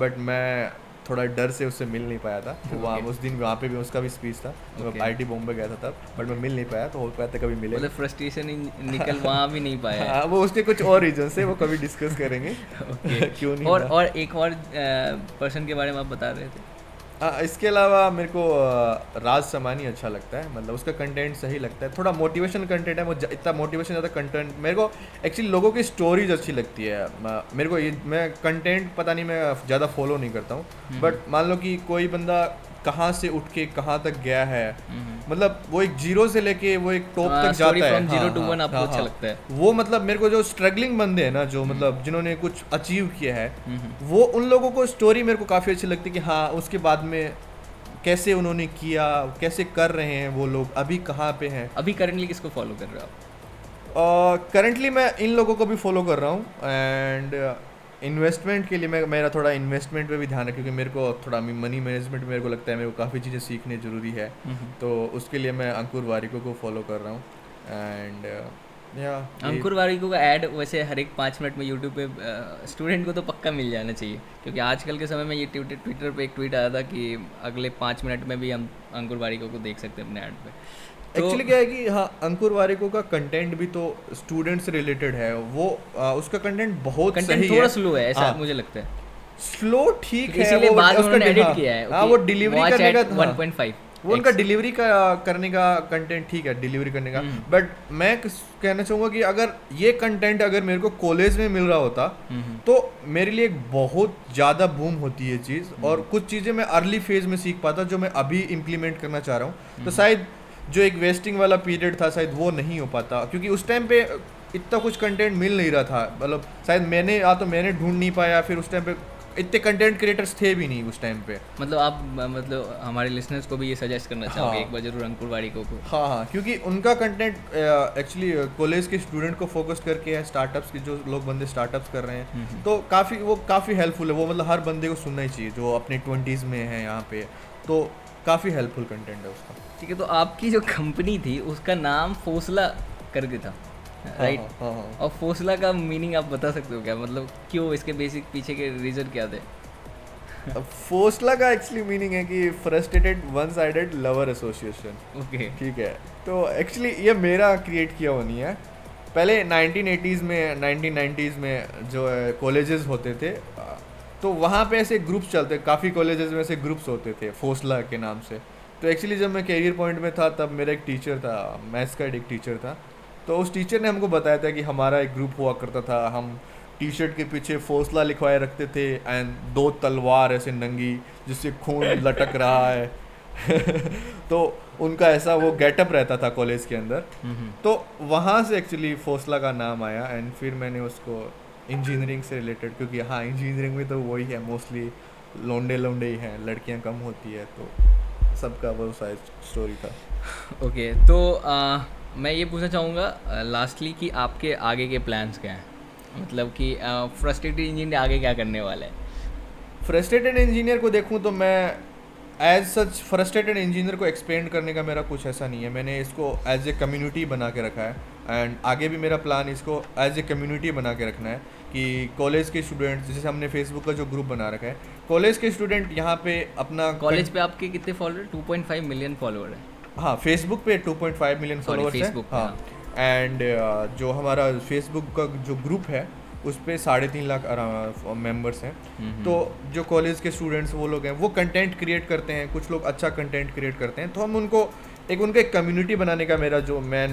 बट मैं थोड़ा डर से उससे मिल नहीं पाया था। वहाँ उस दिन वहाँ पे भी उसका भी स्पीच था। okay. मैं आई बॉम्बे गया था तब। बट मैं मिल नहीं पाया तो हो पाया था कभी मिले मतलब फ्रस्ट्रेशन निकल वहाँ भी नहीं पाया। हाँ वो उसके कुछ और रीजन से वो कभी डिस्कस करेंगे। क्यों नहीं और और एक और पर्सन के बारे में आप बता रहे थे। आ, इसके अलावा मेरे को राज समानी अच्छा लगता है। मतलब उसका कंटेंट सही लगता है। थोड़ा मोटिवेशन कंटेंट है वो इतना मोटिवेशन ज़्यादा कंटेंट मेरे को एक्चुअली लोगों की स्टोरीज अच्छी लगती है। मेरे को ये मैं कंटेंट पता नहीं मैं ज़्यादा फॉलो नहीं करता हूँ। बट मान लो कि कोई बंदा कहाँ से उठ के कहाँ तक गया है। मतलब वो एक ज़ीरो से लेके वो एक टॉप हाँ, तक जाता है। to हाँ, one आपको हाँ, अच्छा हाँ। लगता है। वो मतलब मेरे को जो स्ट्रगलिंग बंदे हैं ना जो मतलब जिन्होंने कुछ अचीव किया है हम्म, वो उन लोगों को स्टोरी मेरे को काफ़ी अच्छी लगती है कि हाँ उसके बाद में कैसे उन्होंने किया कैसे कर रहे हैं वो लोग अभी कहाँ पे हैं। अभी करंटली किसको फॉलो कर रहे हो आप? करंटली मैं इन लोगों को भी फॉलो कर रहा हूँ एंड इन्वेस्टमेंट के लिए मैं मेरा थोड़ा इन्वेस्टमेंट पे भी ध्यान है क्योंकि मेरे को थोड़ा मनी मैनेजमेंट मेरे को लगता है मेरे को काफ़ी चीज़ें सीखनी ज़रूरी है। तो उसके लिए मैं अंकुर वारिको को फॉलो कर रहा हूँ। एंड या अंकुर वारिको का ऐड वैसे हर एक पाँच मिनट में यूट्यूब पे स्टूडेंट को तो पक्का मिल जाना चाहिए। क्योंकि आजकल के समय में ये ट्विटर पे एक ट्वीट आया था कि अगले पाँच मिनट में भी हम अंकुर वारिको को देख सकते हैं अपने ऐड पे। तो एक्चुअली क्या है कि हाँ अंकुर वारिको का कंटेंट भी तो स्टूडेंट से रिलेटेड है। वो आ, उसका कंटेंट बहुत कंटेंट सही थोड़ा है। स्लो है ऐसा हाँ, मुझे लगता है। स्लो ठीक है इसीलिए वो बाद में उसका उन्होंने एडिट हाँ, किया है हाँ वो डिलीवरी करने का हाँ, 1.5 वो उनका डिलीवरी का करने का कंटेंट ठीक है डिलीवरी करने का। हम्म। बट मैं कहना चाहूँगा कि अगर ये कंटेंट अगर मेरे को कॉलेज में मिल रहा होता हम्म, तो मेरे लिए एक बहुत ज़्यादा बूम होती है चीज़। हम्म। और कुछ चीज़ें मैं अर्ली फ़ेज़ में सीख पाता जो मैं अभी इम्प्लीमेंट करना चाह रहा हूँ। हम्म। तो शायद जो एक वेस्टिंग वाला पीरियड था शायद वो नहीं हो पाता। क्योंकि उस टाइम पे इतना कुछ कंटेंट मिल नहीं रहा था। मतलब शायद मैंने या तो मैंने ढूंढ नहीं पाया फिर उस टाइम पे इतने कंटेंट क्रिएटर्स थे भी नहीं उस टाइम पे। मतलब आप मतलब हमारे लिसनर्स को भी ये सजेस्ट करना चाहोगे हाँ। एक बार ज़रूर अंकुर वारिको को। हाँ हाँ क्योंकि उनका कंटेंट एक्चुअली कॉलेज के स्टूडेंट को फोकस करके है स्टार्टअप्स के जो लोग बंदे स्टार्टअप्स कर रहे हम्म, हैं तो काफ़ी वो काफ़ी हेल्पफुल है। वो मतलब हर बंदे को सुनना ही चाहिए जो अपने ट्वेंटीज़ में है यहाँ पे। तो काफ़ी हेल्पफुल कंटेंट है उसका। ठीक है तो आपकी जो कंपनी थी उसका नाम फोसला करके था राइट हाँ, हाँ, हाँ। और फोसला का मीनिंग आप बता सकते हो क्या? मतलब क्यों इसके बेसिक पीछे के रीज़न क्या थे? फोसला का एक्चुअली मीनिंग है कि frustrated one sided lover association okay ठीक है तो एक्चुअली ये मेरा क्रिएट किया हुआ नहीं है। पहले 1980s में 1990s में जो है कॉलेजेस होते थे तो वहाँ पे ऐसे ग्रुप्स चलते काफ़ी कॉलेजेस में ऐसे ग्रुप्स होते थे फोसला के नाम से। तो एक्चुअली जब मैं कैरियर पॉइंट में था तब मेरा एक टीचर था मैथ्स का एक टीचर था। तो उस टीचर ने हमको बताया था कि हमारा एक ग्रुप हुआ करता था। हम टी शर्ट के पीछे फौसला लिखवाए रखते थे एंड दो तलवार ऐसे नंगी जिससे खून लटक रहा है। तो उनका ऐसा वो गेटअप रहता था कॉलेज के अंदर। तो वहाँ से एक्चुअली फोसला का नाम आया एंड फिर मैंने उसको इंजीनियरिंग से रिलेटेड क्योंकि हाँ इंजीनियरिंग में तो वही है मोस्टली लोंडे लोंडे ही हैं लड़कियाँ कम होती है तो सबका वो शायद स्टोरी था। ओके okay, तो आ, मैं ये पूछना चाहूँगा लास्टली कि आपके आगे के प्लान्स क्या हैं? मतलब कि फ्रस्ट्रेटेड इंजीनियर आगे क्या करने वाला है? फ्रस्ट्रेटेड इंजीनियर को देखूँ तो मैं एज सच फ्रस्ट्रेटेड इंजीनियर को एक्सपेंड करने का मेरा कुछ ऐसा नहीं है। मैंने इसको एज ए कम्युनिटी बना के रखा है। एंड आगे भी मेरा प्लान इसको एज ए कम्युनिटी बना के रखना है। कि कॉलेज के स्टूडेंट्स जैसे हमने फेसबुक का जो ग्रुप बना रखा है कॉलेज के स्टूडेंट यहाँ पे अपना कॉलेज पे आपके कितने फॉलोअर 2.5 मिलियन फॉलोअर है। हाँ फेसबुक पे 2.5 मिलियन फॉलोअर्स हैं। Facebook पे, हाँ। एंड जो हमारा फेसबुक का जो ग्रुप है उस पर साढ़े तीन लाख मेंबर्स हैं। हम्म, तो जो कॉलेज के स्टूडेंट्स वो लोग हैं वो कंटेंट क्रिएट करते हैं कुछ लोग अच्छा कंटेंट क्रिएट करते हैं। तो हम उनको एक उनका एक कम्युनिटी बनाने का मेरा जो मेन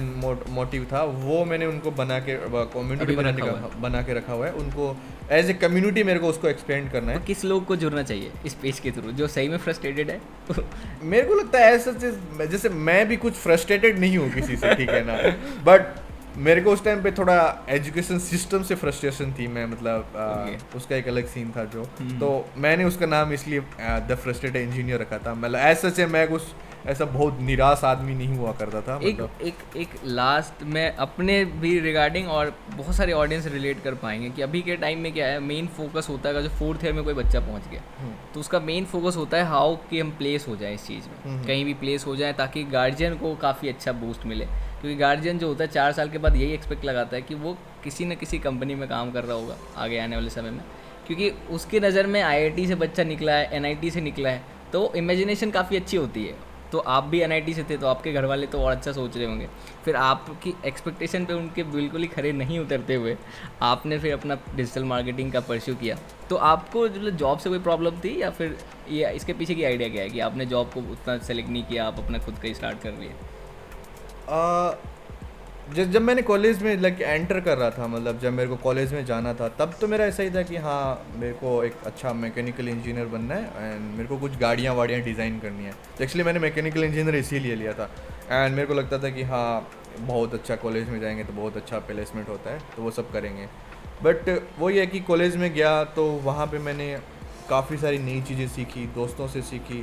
मोटिव था वो मैंने उनको बना के कम्युनिटी बनाने का बना के रखा हुआ है। उनको एज ए कम्युनिटी मेरे को उसको एक्सपेंड करना है। तो किस लोग को जुड़ना चाहिए इस पेज के थ्रू जो सही में फ्रस्ट्रेटेड है? मेरे को लगता है ऐसा चीज़ जैसे मैं भी कुछ फ्रस्ट्रेटेड नहीं हूँ किसी से ठीक है ना? बट मेरे को उस टाइम पे थोड़ा एजुकेशन सिस्टम से फ्रस्ट्रेशन थी मैं मतलब आ, Okay. उसका एक अलग सीन था जो। हम्म। तो मैंने उसका नाम इसलिए द फ्रस्ट्रेटेड इंजीनियर रखा था। मतलब ऐसा से मैं कुछ ऐसा बहुत निराश आदमी नहीं हुआ करता था एक मतलब। एक एक लास्ट में अपने भी रिगार्डिंग और बहुत सारे ऑडियंस रिलेट कर पाएँगे कि अभी के टाइम में क्या है मेन फोकस होता है जो फोर्थ ईयर में कोई बच्चा पहुँच गया हम्म, तो उसका मेन फोकस होता है हाउ कि हम प्लेस हो जाए इस चीज़ में। हम्म। कहीं भी प्लेस हो जाए ताकि गार्जियन को काफ़ी अच्छा बूस्ट मिले। क्योंकि गार्जियन जो होता है चार साल के बाद यही एक्सपेक्ट लगाता है कि वो किसी न किसी कंपनी में काम कर रहा होगा आगे आने वाले समय में। क्योंकि उसके नज़र में आईआईटी से बच्चा निकला है एनआईटी से निकला है तो इमेजिनेशन काफ़ी अच्छी होती है। तो आप भी एनआईटी से थे तो आपके घर वाले तो और अच्छा सोच रहे होंगे। फिर आपकी एक्सपेक्टेशन पे उनके बिल्कुल ही खड़े नहीं उतरते हुए, आपने फिर अपना डिजिटल मार्केटिंग का परस्यू किया। तो आपको जॉब से कोई प्रॉब्लम थी या फिर ये, इसके पीछे की आइडिया क्या है कि आपने जॉब को उतना सेलेक्ट नहीं किया, आप अपना खुद का ही स्टार्ट कर लिए? जब जब मैंने कॉलेज में लाइक एंटर कर रहा था मतलब जब मेरे को कॉलेज में जाना था, तब तो मेरा ऐसा ही था कि हाँ मेरे को एक अच्छा मैकेनिकल इंजीनियर बनना है एंड मेरे को कुछ गाड़ियाँ वाड़ियाँ डिज़ाइन करनी है। तो एक्चुअली मैंने मैकेनिकल इंजीनियर इसीलिए लिया था एंड मेरे को लगता था कि हाँ बहुत अच्छा कॉलेज में जाएँगे तो बहुत अच्छा प्लेसमेंट होता है तो वो सब करेंगे। बट वो ये है कि कॉलेज में गया तो वहाँ पर मैंने काफ़ी सारी नई चीज़ें सीखी, दोस्तों से सीखी,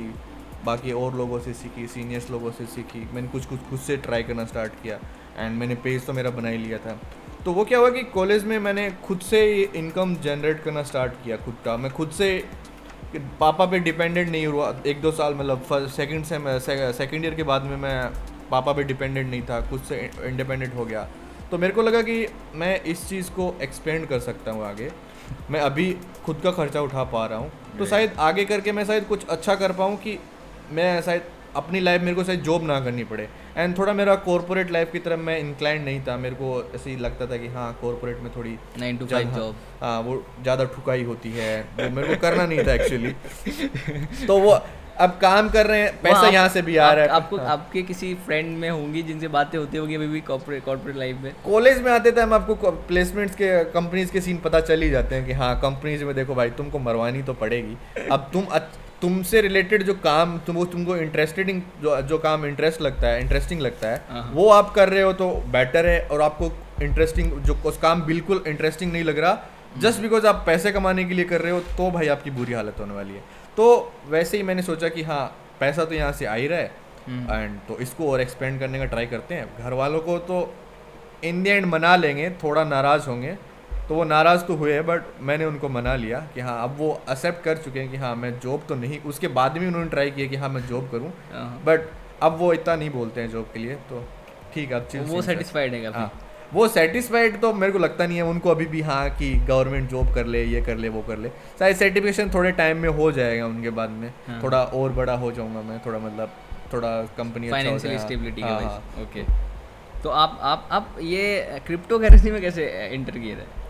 बाकी और लोगों से सीखी सीनियर्स लोगों से सीखी, मैंने कुछ कुछ खुद से ट्राई करना स्टार्ट किया। एंड मैंने पेज तो मेरा बना ही लिया था। तो वो क्या हुआ कि कॉलेज में मैंने खुद से इनकम जनरेट करना स्टार्ट किया खुद का। मैं खुद से पापा पे डिपेंडेंट नहीं हुआ। एक दो साल मतलब सेकंड सेम सेकेंड ईयर के बाद में मैं पापा पे डिपेंडेंट नहीं था खुद से इंडिपेंडेंट हो गया। तो मेरे को लगा कि मैं इस चीज़ को एक्सपेंड कर सकता हूँ आगे। मैं अभी खुद का खर्चा उठा पा रहा हूँ। तो शायद आगे करके मैं शायद कुछ अच्छा कर पाऊँ कि मैं शायद अपनी लाइफ मेरे को शायद जॉब ना करनी पड़े। एंड थोड़ा मेरा कॉरपोरेट लाइफ की तरफ़ मैं इंक्लाइंड नहीं था। मेरे को ऐसे ही लगता था कि हाँ कॉरपोरेट में थोड़ी नाइन टू फाइव जॉब हाँ वो ज़्यादा ठुकाई होती है। वो मेरे को करना नहीं था एक्चुअली तो वो अब काम कर रहे हैं पैसा यहाँ से भी आ रहा है। आपको हाँ। आपके किसी फ्रेंड में होंगी जिनसे बातें होती होगी अभी भी कॉर्पोरेट कॉर्पोरेट लाइफ में। कॉलेज में आते थे हम आपको प्लेसमेंट्स के कंपनीज़ के सीन पता चल ही जाते हैं कि हाँ कंपनीज़ में देखो भाई तुमको मरवानी तो पड़ेगी। अब तुम तुमसे रिलेटेड जो काम तुम वो तुमको इंटरेस्टेडिंग जो जो काम इंटरेस्ट लगता है इंटरेस्टिंग लगता है हाँ, हाँ। वो आप कर रहे हो तो बेटर है और आपको इंटरेस्टिंग जो उस काम बिल्कुल इंटरेस्टिंग नहीं लग रहा जस्ट बिकॉज़ हम्म। आप पैसे कमाने के लिए कर रहे हो तो भाई आपकी बुरी हालत होने वाली है तो वैसे ही मैंने सोचा कि हाँ पैसा तो यहाँ से आ ही रहा है एंड हम्म। तो इसको और एक्सपेंड करने का ट्राई करते हैं घर वालों को तो इन द एंड मना लेंगे थोड़ा नाराज़ होंगे तो वो नाराज़ तो हुए बट मैंने उनको मना लिया कि हाँ अब वो एक्सेप्ट कर चुके हैं कि हाँ मैं जॉब तो नहीं उसके बाद भी उन्होंने ट्राई किया कि हाँ मैं जॉब करूँ बट हाँ। अब वो इतना नहीं बोलते हैं जॉब के लिए तो ठीक है अब चीज़ वो सेटिस्फाइड है हाँ। वो सेटिस्फाइड तो मेरे को लगता नहीं है उनको अभी भी हाँ कि गवर्नमेंट जॉब कर ले ये कर ले वो कर ले। शायद सर्टिफिकेशन थोड़े टाइम में हो जाएगा उनके बाद में। हाँ। थोड़ा और बड़ा हो जाऊँगा मैं थोड़ा मतलब थोड़ा कंपनी फाइनेंशियल स्टेबिलिटी ओके तो आप आप आप ये क्रिप्टो करेंसी में कैसे एंटर किए थे?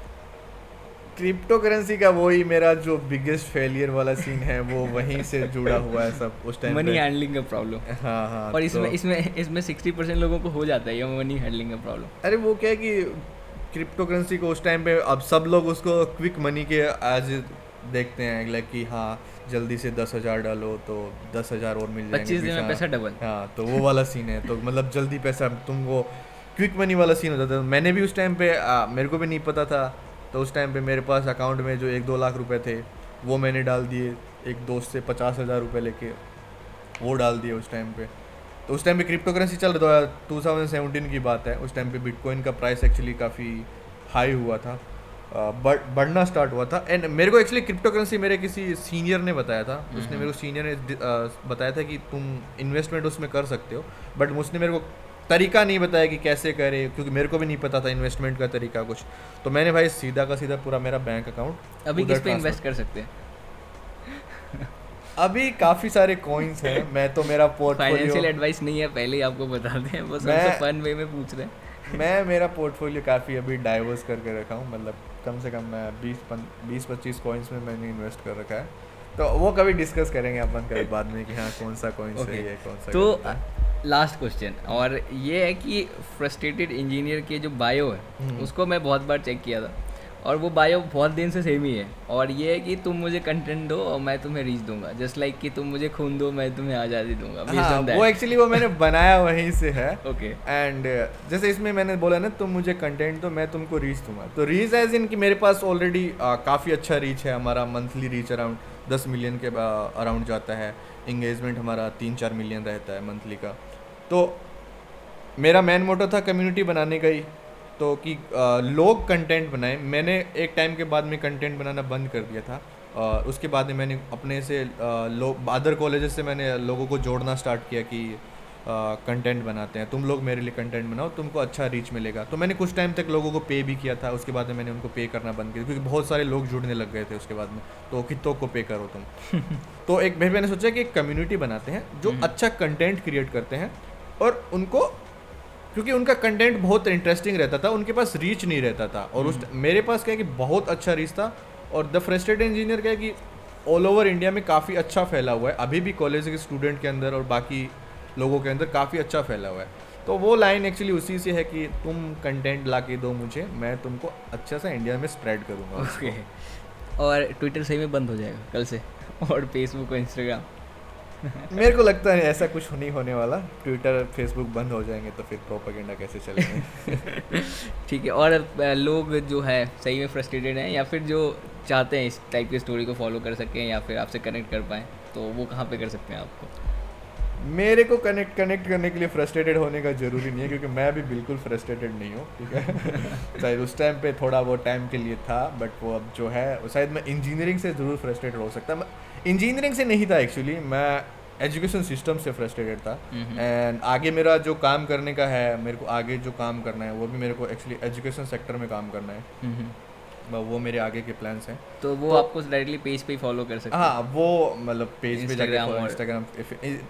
क्रिप्टो करेंसी का वही मेरा जो बिगेस्ट फेलियर वाला सीन है वो वहीं से जुड़ा हुआ है सब उस टाइम मनी हैंडलिंग का प्रॉब्लम हाँ हाँ और इसमें तो, इसमें इसमें सिक्सटी परसेंट लोगों को हो जाता है ये मनी हैंडलिंग का प्रॉब्लम अरे वो क्या है कि क्रिप्टो करेंसी को उस टाइम पे अब सब लोग उसको क्विक मनी के आज देखते हैं लाइक कि हाँ जल्दी से दस हज़ार डालो तो दस हज़ार और मिल जाएँगे पच्चीस दिन में पैसा डबल हाँ तो वो वाला सीन है तो मतलब जल्दी पैसा तुमको क्विक मनी वाला सीन हो जाता है। मैंने भी उस टाइम पे आ, मेरे को भी नहीं पता था तो उस टाइम पे मेरे पास अकाउंट में जो एक दो लाख रुपए थे वो मैंने डाल दिए एक दोस्त से पचास हज़ार रुपये लेके वो डाल दिए उस टाइम पे। तो उस टाइम पे क्रिप्टो करेंसी चल रहा था टू थाउज़ेंड सेवेंटीन की बात है उस टाइम पे बिटकॉइन का प्राइस एक्चुअली काफ़ी हाई हुआ था। बढ़ बढ़ना स्टार्ट हुआ था। एंड मेरे को एक्चुअली क्रिप्टो करेंसी मेरे किसी सीनियर ने बताया था। उसने हम्म। मेरे को सीनियर ने बताया था कि तुम इन्वेस्टमेंट उसमें कर सकते हो। बट उसने मेरे को तरीका नहीं बताया कि कैसे करे क्योंकि मेरे को भी नहीं पता था इन्वेस्टमेंट का तरीका कुछ। तो मैंने भाई सीधा का सीधा पूरा मेरा बैंक अकाउंट अभी किस पे इन्वेस्ट कर सकते हैं? अभी काफ़ी सारे कॉइन्स हैं मैं तो मेरा पोर्टफोलियो फाइनेंशियल एडवाइस नहीं है पहले ही आपको बता दें बस मैं फन वे में पूछ रहे हैं। मैं मेरा पोर्टफोलियो काफ़ी अभी डाइवर्स करके रखा हूँ मतलब कम से कम मैं बीस बीस पच्चीस कॉइन्स में मैंने इन्वेस्ट कर रखा है। तो वो कभी डिस्कस करेंगे अपन कभी बाद में कि हाँ कौन सा कॉइन. सही है कौन सा तो लास्ट क्वेश्चन और ये है कि फ्रस्ट्रेटेड इंजीनियर के जो बायो है हम्म। उसको मैं बहुत बार चेक किया था और वो बायो बहुत दिन से सेम ही है और ये है कि तुम मुझे कंटेंट दो और मैं तुम्हें रीच दूँगा जस्ट लाइक like कि तुम मुझे खून दो मैं तुम्हें आज़ादी दूँगा हाँ, वो एक्चुअली वो मैंने बनाया वहीं से है। Okay okay. एंड uh, जैसे इसमें मैंने बोला ना तुम मुझे कंटेंट दो मैं तुमको रीच दूँगा। तो रीच एज इन कि मेरे पास ऑलरेडी uh, काफ़ी अच्छा रीच है हमारा मंथली रीच अराउंड दस मिलियन के अराउंड uh, जाता है। इंगेजमेंट हमारा तीन चार मिलियन रहता है मंथली का। तो मेरा मेन मोटो था कम्युनिटी बनाने का ही तो कि आ, लोग कंटेंट बनाएँ। मैंने एक टाइम के बाद में कंटेंट बनाना बंद कर दिया था। आ, उसके बाद में मैंने अपने से लोग अदर कॉलेजेस से मैंने लोगों को जोड़ना स्टार्ट किया कि कंटेंट बनाते हैं। तुम लोग मेरे लिए कंटेंट बनाओ तुमको अच्छा रीच मिलेगा। तो मैंने कुछ टाइम तक लोगों को पे भी किया था उसके बाद में मैंने उनको पे करना बंद किया क्योंकि बहुत सारे लोग जुड़ने लग गए थे उसके बाद में। तो कितों को पे करो तुम? तो एक भाई मैंने सोचा कि एक कम्युनिटी बनाते हैं जो अच्छा कंटेंट क्रिएट करते हैं। और उनको क्योंकि उनका कंटेंट बहुत इंटरेस्टिंग रहता था उनके पास रीच नहीं रहता था। और उस मेरे पास क्या है कि बहुत अच्छा रीच था और द फ्रस्ट्रेटेड इंजीनियर क्या है कि ऑल ओवर इंडिया में काफ़ी अच्छा फैला हुआ है। अभी भी कॉलेज के स्टूडेंट के अंदर और बाकी लोगों के अंदर काफ़ी अच्छा फैला हुआ है। तो वो लाइन एक्चुअली उसी से है कि तुम कंटेंट ला के दो मुझे मैं तुमको अच्छा सा इंडिया में स्प्रेड करूँगा ओके और ट्विटर सही में बंद हो जाएगा कल से और फेसबुक और इंस्टाग्राम मेरे को लगता है ऐसा कुछ नहीं होने वाला। ट्विटर फेसबुक बंद हो जाएँगे तो फिर प्रोपागेंडा कैसे चलेंगे? ठीक है और लोग जो है सही में फ्रस्ट्रेटेड हैं या फिर जो चाहते हैं इस टाइप की स्टोरी को फॉलो कर सकें या फिर आपसे कनेक्ट कर पाएँ तो वो कहाँ पे कर सकते हैं आपको? मेरे को कनेक्ट कनेक्ट करने के लिए फ्रस्ट्रेटेड होने का ज़रूरी नहीं है क्योंकि मैं भी बिल्कुल फ्रस्ट्रेटेड नहीं हूँ ठीक है? शायद उस टाइम पे थोड़ा वो टाइम के लिए था बट वो अब जो है शायद मैं इंजीनियरिंग से ज़रूर फ्रस्ट्रेटेड हो सकता मैं इंजीनियरिंग से नहीं था एक्चुअली मैं एजुकेशन सिस्टम से फ्रस्ट्रेटेड था। एंड आगे मेरा जो काम करने का है मेरे को आगे जो काम करना है वो भी मेरे को एक्चुअली एजुकेशन सेक्टर में काम करना है. ब- वो मेरे आगे के प्लान्स हैं. तो वो तो- आपको डायरेक्टली पेज पे ही फॉलो कर सकते हैं हाँ? वो मतलब पेज पे जाकर इंस्टाग्राम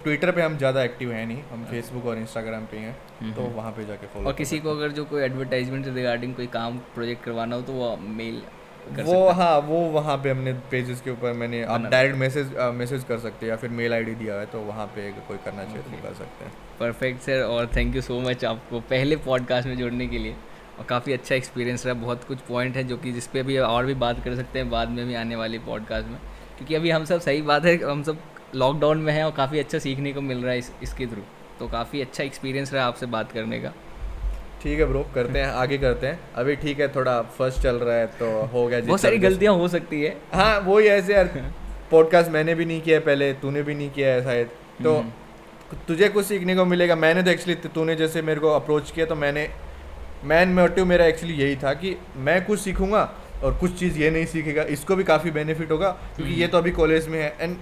ट्विटर पे हम ज़्यादा एक्टिव है नहीं. हम फेसबुक और इंस्टाग्राम पे हैं हम्म, तो वहाँ पे जाके फॉलो और किसी को अगर जो कोई एडवर्टाइजमेंट रिगार्डिंग कोई काम प्रोजेक्ट करवाना हो तो वो मेल वो हाँ। वो वहाँ पे हमने पेजेस के ऊपर मैंने आप डायरेक्ट मैसेज मैसेज कर सकते हैं या फिर मेल आईडी दिया है तो वहाँ पे कोई करना चाहिए तो कर सकते हैं। परफेक्ट सर और थैंक यू सो मच आपको पहले पॉडकास्ट में जुड़ने के लिए। और काफ़ी अच्छा एक्सपीरियंस रहा बहुत कुछ पॉइंट है जो कि जिस पे अभी और भी बात कर सकते हैं बाद में भी आने वाली पॉडकास्ट में। क्योंकि अभी हम सब सही बात है हम सब लॉकडाउन में हैं और काफ़ी अच्छा सीखने को मिल रहा है इस इसके थ्रू तो काफ़ी अच्छा एक्सपीरियंस रहा आपसे बात करने का। ठीक है ब्रो करते हैं आगे करते हैं। अभी ठीक है थोड़ा फ़र्स्ट चल रहा है तो हो गया बहुत सारी गलतियाँ हो सकती है। हाँ वही ऐसे यार। पॉडकास्ट मैंने भी नहीं किया है पहले तूने भी नहीं किया है शायद। तो हम्म। तुझे कुछ सीखने को मिलेगा। मैंने तो एक्चुअली तूने जैसे मेरे को अप्रोच किया तो मैंने मैन मोटिव मेरा एक्चुअली यही था कि मैं कुछ सीखूँगा और कुछ चीज़ ये नहीं सीखेगा। इसको भी काफ़ी बेनिफिट होगा क्योंकि ये तो अभी कॉलेज में है। एंड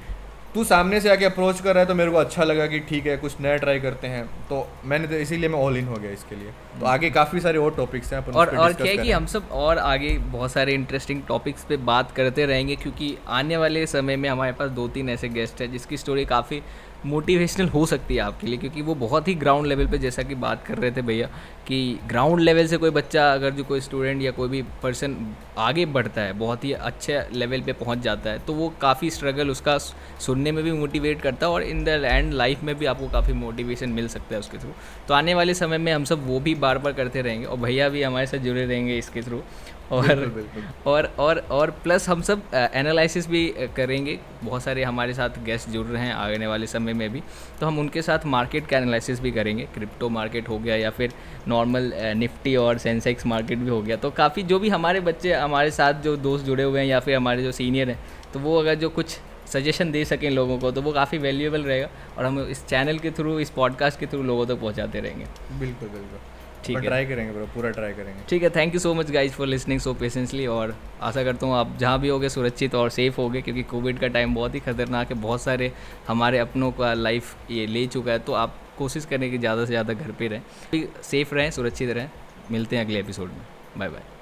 तू सामने से आके अप्रोच कर रहा है तो मेरे को अच्छा लगा कि ठीक है कुछ नया ट्राई करते हैं। तो मैंने तो इसीलिए मैं ऑल इन हो गया इसके लिए। तो आगे काफ़ी सारे और टॉपिक्स हैं अपन और और क्या है कि हम सब और आगे बहुत सारे इंटरेस्टिंग टॉपिक्स पे बात करते रहेंगे क्योंकि आने वाले समय में हमारे पास दो तीन ऐसे गेस्ट हैं जिसकी स्टोरी काफ़ी मोटिवेशनल हो सकती है आपके लिए, क्योंकि वो बहुत ही ग्राउंड लेवल पे जैसा कि बात कर रहे थे भैया कि ग्राउंड लेवल से कोई बच्चा, अगर जो कोई स्टूडेंट या कोई भी पर्सन आगे बढ़ता है, बहुत ही अच्छे लेवल पे पहुँच जाता है तो वो काफ़ी स्ट्रगल उसका सुनने में भी मोटिवेट करता है और इन द एंड लाइफ में भी आपको काफ़ी मोटिवेशन मिल सकता है उसके थ्रू तो आने वाले समय में हम सब वो भी बार बार करते रहेंगे और भैया भी हमारे साथ जुड़े रहेंगे इसके थ्रू और बिल्कुल, बिल्कुल। और और और प्लस हम सब एनालिसिस भी करेंगे। बहुत सारे हमारे साथ गेस्ट जुड़ रहे हैं आने वाले समय में भी। तो हम उनके साथ मार्केट का एनालिसिस भी करेंगे। क्रिप्टो मार्केट हो गया या फिर नॉर्मल निफ्टी और सेंसेक्स मार्केट भी हो गया। तो काफ़ी जो भी हमारे बच्चे हमारे साथ जो दोस्त जुड़े हुए हैं या फिर हमारे जो सीनियर हैं तो वो अगर जो कुछ सजेशन दे सकें लोगों को तो वो काफ़ी वैल्यूएबल रहेगा। और हम इस चैनल के थ्रू इस पॉडकास्ट के थ्रू लोगों तक तो पहुँचाते रहेंगे। बिल्कुल बिल्कुल। ठीक है। ट्राई करेंगे ब्रो पूरा ट्राई करेंगे। ठीक है thank you so much guys for listening so patiently और आशा करता हूँ आप जहाँ भी होगे सुरक्षित और सेफ़ होगे क्योंकि कोविड का टाइम बहुत ही खतरनाक है बहुत सारे हमारे अपनों का लाइफ ये ले चुका है तो आप कोशिश करें कि ज़्यादा से ज़्यादा घर पर रहें। सेफ़ रहें सुरक्षित रहें। मिलते हैं अगले एपिसोड में। Bye bye